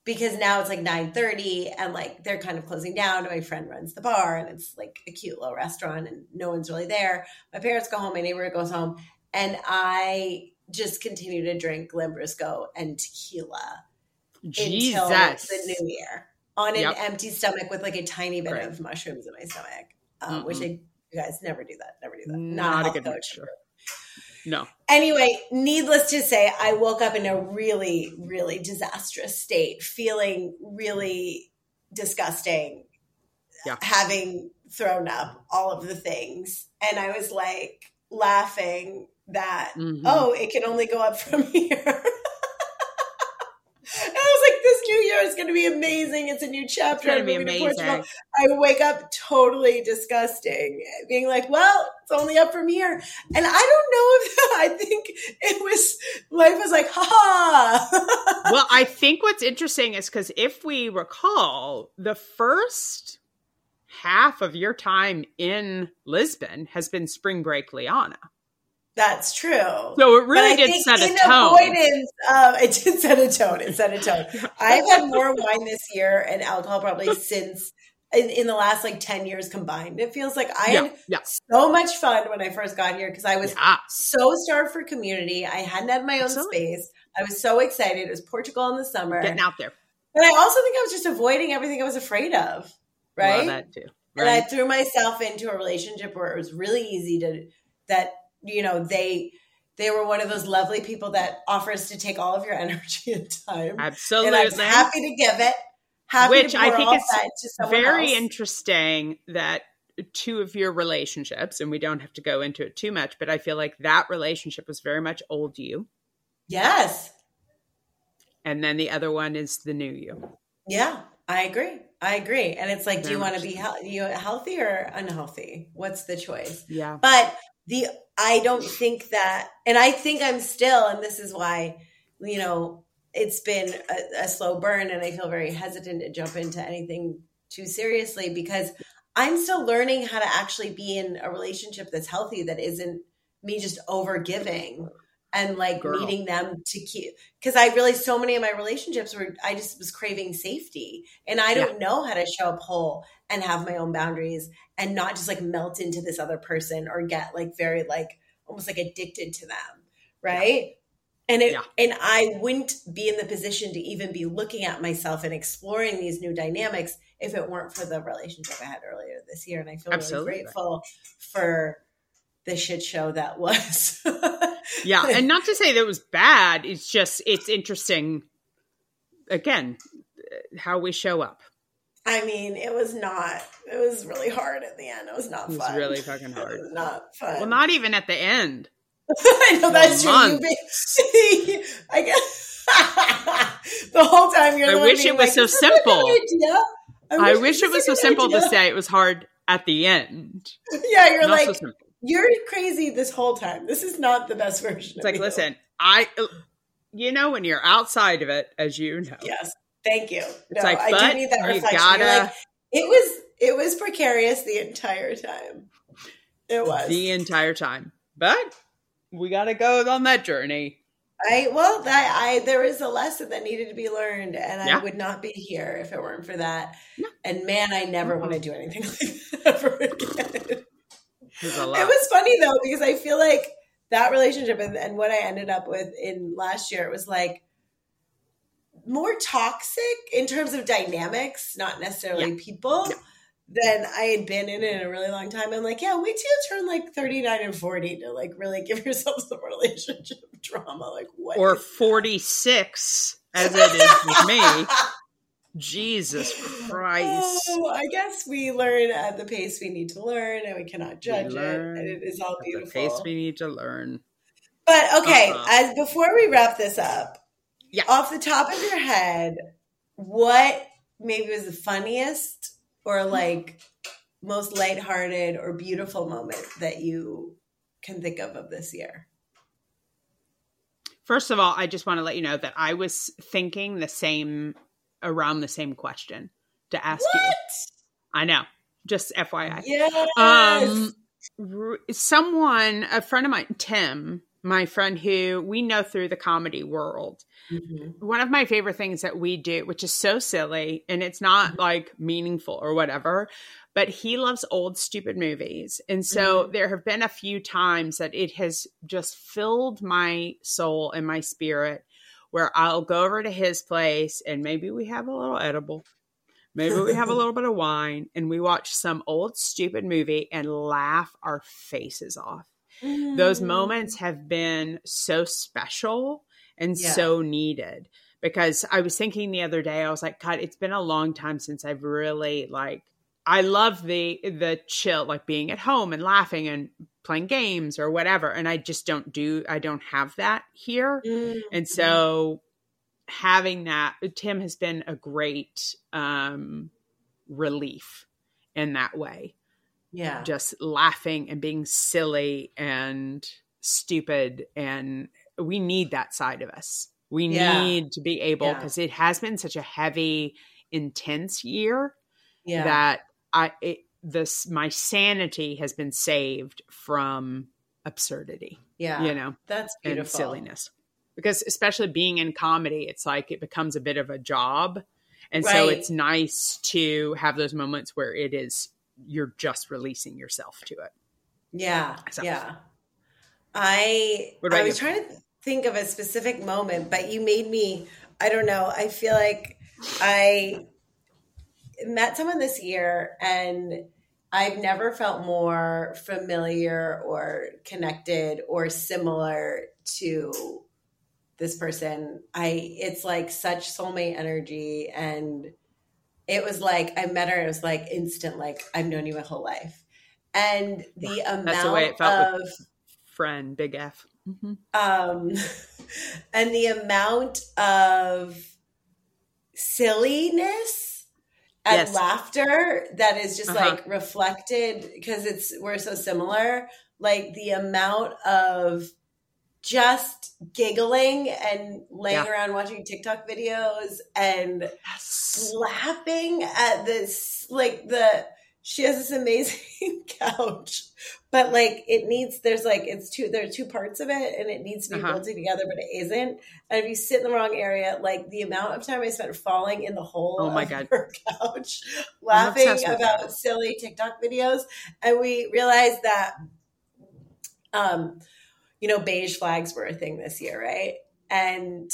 because now it's like 9.30 and like they're kind of closing down and my friend runs the bar and it's like a cute little restaurant and no one's really there my parents go home my neighbor goes home and i just continue to drink Lambrusco and tequila Jesus. until the new year on an yep. empty stomach with like a tiny bit right. of mushrooms in my stomach, um, which I, you guys never do that. Never do that. Not, Not a good coach. No. Anyway, needless to say, I woke up in a really, really disastrous state, feeling really disgusting, yeah. having thrown up all of the things. And I was like laughing that mm-hmm. oh it can only go up from here it's going to be amazing. It's a new chapter. It's going to be amazing. I wake up totally disgusting, being like, well, it's only up from here. And I don't know if I think it was life was like, ha ha. well, I think what's interesting is because if we recall, the first half of your time in Lisbon has been spring break Lianna. That's true. So it really did set a tone. Avoidance, um, it did set a tone. It set a tone. I've had more wine this year and alcohol probably since in, in, the last like 10 years combined. It feels like I yeah, had yeah. so much fun when I first got here because I was yeah. so starved for community. I hadn't had my own Absolutely. space. I was so excited. It was Portugal in the summer. Getting out there. But I also think I was just avoiding everything I was afraid of. Right. Well, that too. Right. And I threw myself into a relationship where it was really easy to that you know they they were one of those lovely people that offers to take all of your energy and time. Absolutely, and I'm happy to give it. Happy Which I think is very else. interesting that two of your relationships, and we don't have to go into it too much, but I feel like that relationship was very much old you. Yes. And then the other one is the new you. Yeah, I agree. I agree. And it's like, very do you want to be he- you healthy or unhealthy? What's the choice? Yeah. But the I don't think that, and I think I'm still, and this is why, you know, it's been a, a, slow burn, and I feel very hesitant to jump into anything too seriously because I'm still learning how to actually be in a relationship that's healthy, that isn't me just over giving and like Girl. needing them to keep because I really so many of my relationships were I just was craving safety and I don't yeah. know how to show up whole and have my own boundaries and not just like melt into this other person or get like very like almost like addicted to them right yeah. and it yeah. and I wouldn't be in the position to even be looking at myself and exploring these new dynamics if it weren't for the relationship I had earlier this year and I feel Absolutely. really grateful for the shit show that was yeah, and not to say that it was bad. It's just it's interesting. Again, how we show up. I mean, it was not. It was really hard at the end. It was not it was fun. Really fucking hard. not fun. Well, not even at the end. I know that's true. I guess the whole time you're. Like, I wish it was like, so simple. I, I wish, it was so simple idea. to say it was hard at the end. Yeah, you're not like so you're crazy this whole time. This is not the best version. It's like, you. listen, I, you know, when you're outside of it, as you know. Yes. Thank you. It's no, like, I do need that reflection. Gotta, like, it was, it was precarious the entire time. It was the entire time, but we got to go on that journey. I well, that I there is a lesson that needed to be learned, and yeah. I would not be here if it weren't for that. And man, I never want to do anything like that ever again. It was funny though because I feel like that relationship and, and what I ended up with in last year it was like more toxic in terms of dynamics, not necessarily yeah. people. Than I had been in in a really long time. I'm like, yeah, wait till you turn like 39 and 40 to like really give yourself some relationship drama. Like what? Or 46 as it is with me. Jesus Christ. Oh, I guess we learn at the pace we need to learn and we cannot judge it. And it is all beautiful. the pace we need to learn. But okay, uh-huh. as before we wrap this up, yeah. off the top of your head, what maybe was the funniest or like most lighthearted or beautiful moment that you can think of of this year? First of all, I just want to let you know that I was thinking the same around the same question to ask what? you. I know. Just FYI. Yes. Um, someone, a friend of mine, Tim, my friend who we know through the comedy world. Mm-hmm. One of my favorite things that we do, which is so silly and it's not mm-hmm. like meaningful or whatever, but he loves old, stupid movies. And so mm-hmm. there have been a few times that it has just filled my soul and my spirit where I'll go over to his place and maybe we have a little edible. Maybe we have a little bit of wine and we watch some old stupid movie and laugh our faces off. Mm. Those moments have been so special and yeah. so needed because I was thinking the other day I was like god it's been a long time since I've really like I love the the chill like being at home and laughing and playing games or whatever and i just don't do i don't have that here mm-hmm. and so having that Tim has been a great um relief in that way. Yeah. Just laughing and being silly and stupid and we need that side of us. We yeah. need to be able because yeah. it has been such a heavy intense year yeah. that I it, this my sanity has been saved from absurdity. Yeah. You know. That's beautiful. And silliness. Because especially being in comedy, it's like it becomes a bit of a job. And right. so it's nice to have those moments where it is you're just releasing yourself to it. Yeah. So. Yeah. I I was you? trying to think of a specific moment, but you made me I don't know. I feel like I met someone this year and I've never felt more familiar or connected or similar to this person. I it's like such soulmate energy and it was like I met her it was like instant like I've known you my whole life. And the amount That's the way it felt of friend big F. Mm-hmm. Um and the amount of silliness and yes. laughter that is just uh-huh. like reflected because it's we're so similar like the amount of just giggling and laying yeah. around watching TikTok videos and yes. laughing at this like the she has this amazing couch but like it needs there's like it's two there are two parts of it and it needs to be uh-huh. built together but it isn't and if you sit in the wrong area like the amount of time i spent falling in the hole oh my god her couch laughing about silly tiktok videos and we realized that um you know beige flags were a thing this year right and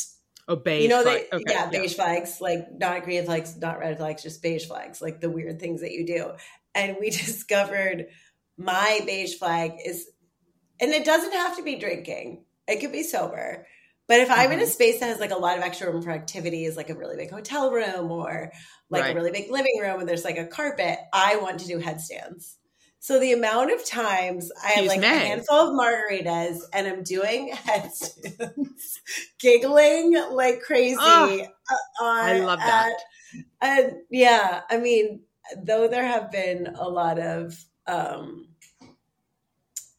Oh, beige. You know, they, okay, yeah, beige flags, like not green flags, not red flags, just beige flags, like the weird things that you do. And we discovered my beige flag is, and it doesn't have to be drinking, it could be sober. But if I'm mm-hmm. in a mm-hmm. space that has like a lot of extra room for activities, like a really big hotel room or like right. a really big living room and there's like a carpet, I want to do headstands. So the amount of times I have like a handful of margaritas and I'm doing headstands, giggling like crazy. Oh, on, I love that. At, and yeah, I mean, though there have been a lot of um,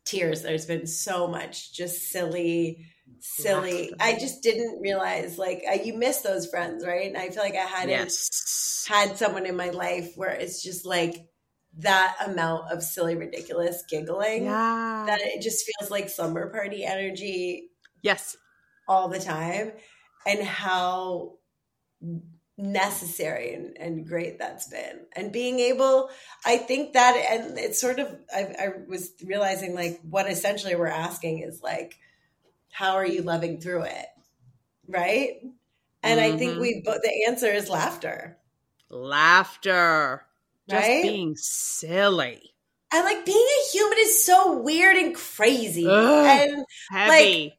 tears, there's been so much just silly, silly. I just didn't realize like you miss those friends, right? And I feel like I hadn't yes. had someone in my life where it's just like that amount of silly, ridiculous giggling. Yeah. That it just feels like slumber party energy. Yes. All the time. And how necessary and, and great that's been. And being able, I think that, and it's sort of, I, I was realizing like what essentially we're asking is like, how are you loving through it? Right. And mm-hmm. I think mm-hmm. we, but the answer is laughter. Laughter just right? being silly. And like being a human is so weird and crazy. Ugh, and heavy. like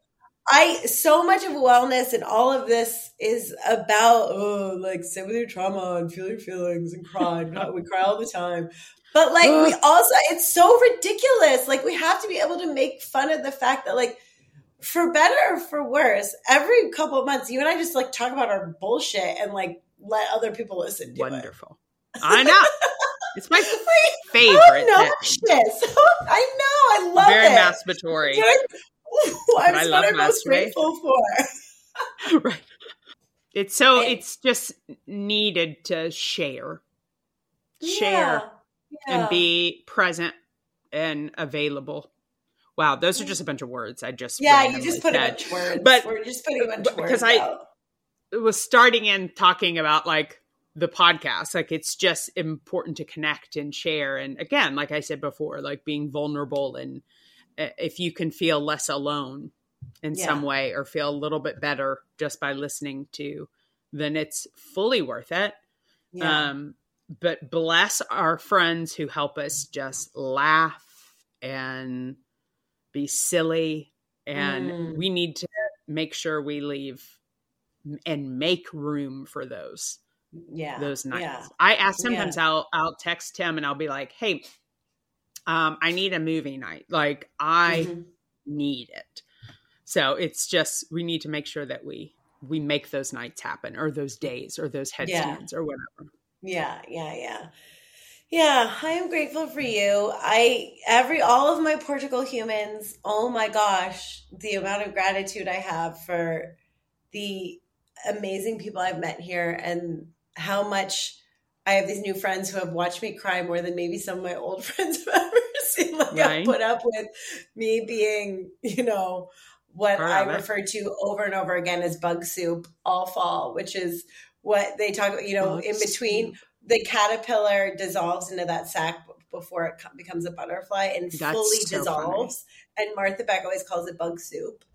I so much of wellness and all of this is about oh like sit with your trauma and feel your feelings and cry. we cry all the time. But like Ugh. we also it's so ridiculous. Like we have to be able to make fun of the fact that like for better or for worse, every couple of months you and I just like talk about our bullshit and like let other people listen to Wonderful. it. I know. It's my favorite. Obnoxious. I know. I love Very it. Very masturbatory. I'm I love what I'm most grateful for. right. It's so it, it's just needed to share. Share yeah, yeah. and be present and available. Wow, those are just a bunch of words. I just yeah, you just put said. a bunch of words. But we're just putting a bunch of words because I was starting in talking about like the podcast like it's just important to connect and share and again like i said before like being vulnerable and uh, if you can feel less alone in yeah. some way or feel a little bit better just by listening to then it's fully worth it yeah. um but bless our friends who help us just laugh and be silly and mm. we need to make sure we leave and make room for those yeah those nights yeah. i ask sometimes yeah. i'll i'll text him and i'll be like hey um i need a movie night like i mm-hmm. need it so it's just we need to make sure that we we make those nights happen or those days or those headstands yeah. or whatever. Yeah, yeah, yeah. Yeah, I am grateful for you. I every all of my Portugal humans, oh my gosh, the amount of gratitude I have for the amazing people I've met here and how much I have these new friends who have watched me cry more than maybe some of my old friends have ever seen. Like right. put up with me being, you know, what I refer to over and over again as bug soup all fall, which is what they talk about, you know, bug in between soup. the caterpillar dissolves into that sac before it becomes a butterfly and That's fully so dissolves. Funny. And Martha Beck always calls it bug soup.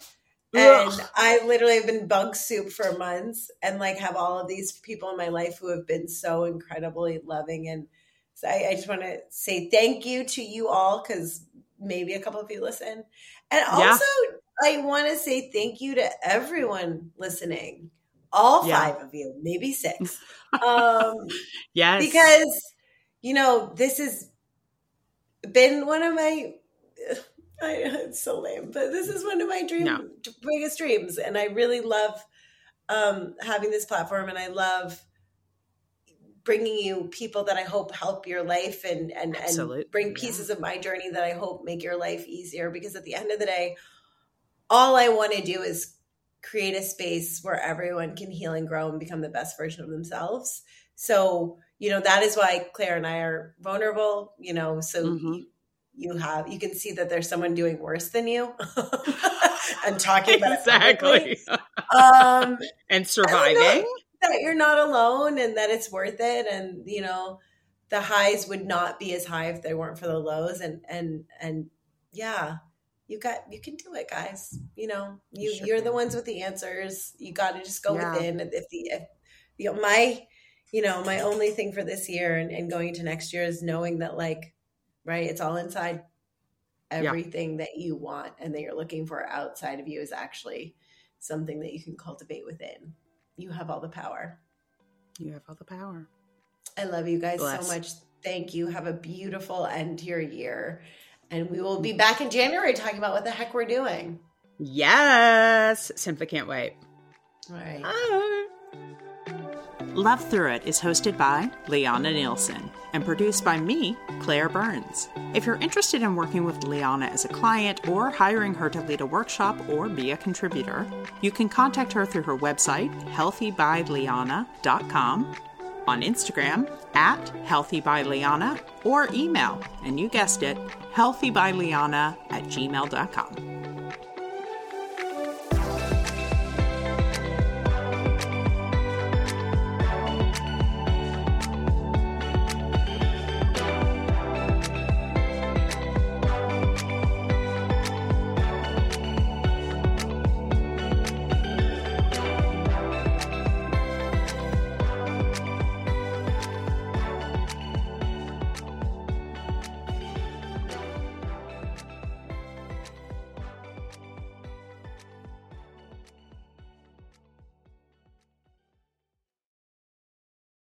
And Ugh. I literally have been bug soup for months and like have all of these people in my life who have been so incredibly loving. And so I, I just want to say thank you to you all because maybe a couple of you listen. And also, yeah. I want to say thank you to everyone listening, all yeah. five of you, maybe six. Um, yes. Because, you know, this has been one of my I, it's so lame, but this is one of my dream no. biggest dreams, and I really love um, having this platform, and I love bringing you people that I hope help your life and and and bring pieces yeah. of my journey that I hope make your life easier. Because at the end of the day, all I want to do is create a space where everyone can heal and grow and become the best version of themselves. So you know that is why Claire and I are vulnerable. You know, so. Mm-hmm you have you can see that there's someone doing worse than you and talking about exactly. Um, and surviving. that you're not alone and that it's worth it and you know the highs would not be as high if they weren't for the lows and and and yeah you got you can do it guys. You know you sure. you're the ones with the answers. You got to just go yeah. within if the if you know my you know my only thing for this year and, and going into next year is knowing that like right? It's all inside. Everything yeah. that you want and that you're looking for outside of you is actually something that you can cultivate within. You have all the power. You have all the power. I love you guys Bless. so much. Thank you. Have a beautiful end to your year. And we will be back in January talking about what the heck we're doing. Yes. Simply can't wait. All right. Bye. Love Through It is hosted by Lianna Nielsen and produced by me, Claire Burns. If you're interested in working with Lianna as a client or hiring her to lead a workshop or be a contributor, you can contact her through her website, healthybyliana.com, on Instagram at healthybyliana, or email, and you guessed it, healthybyliana at gmail.com.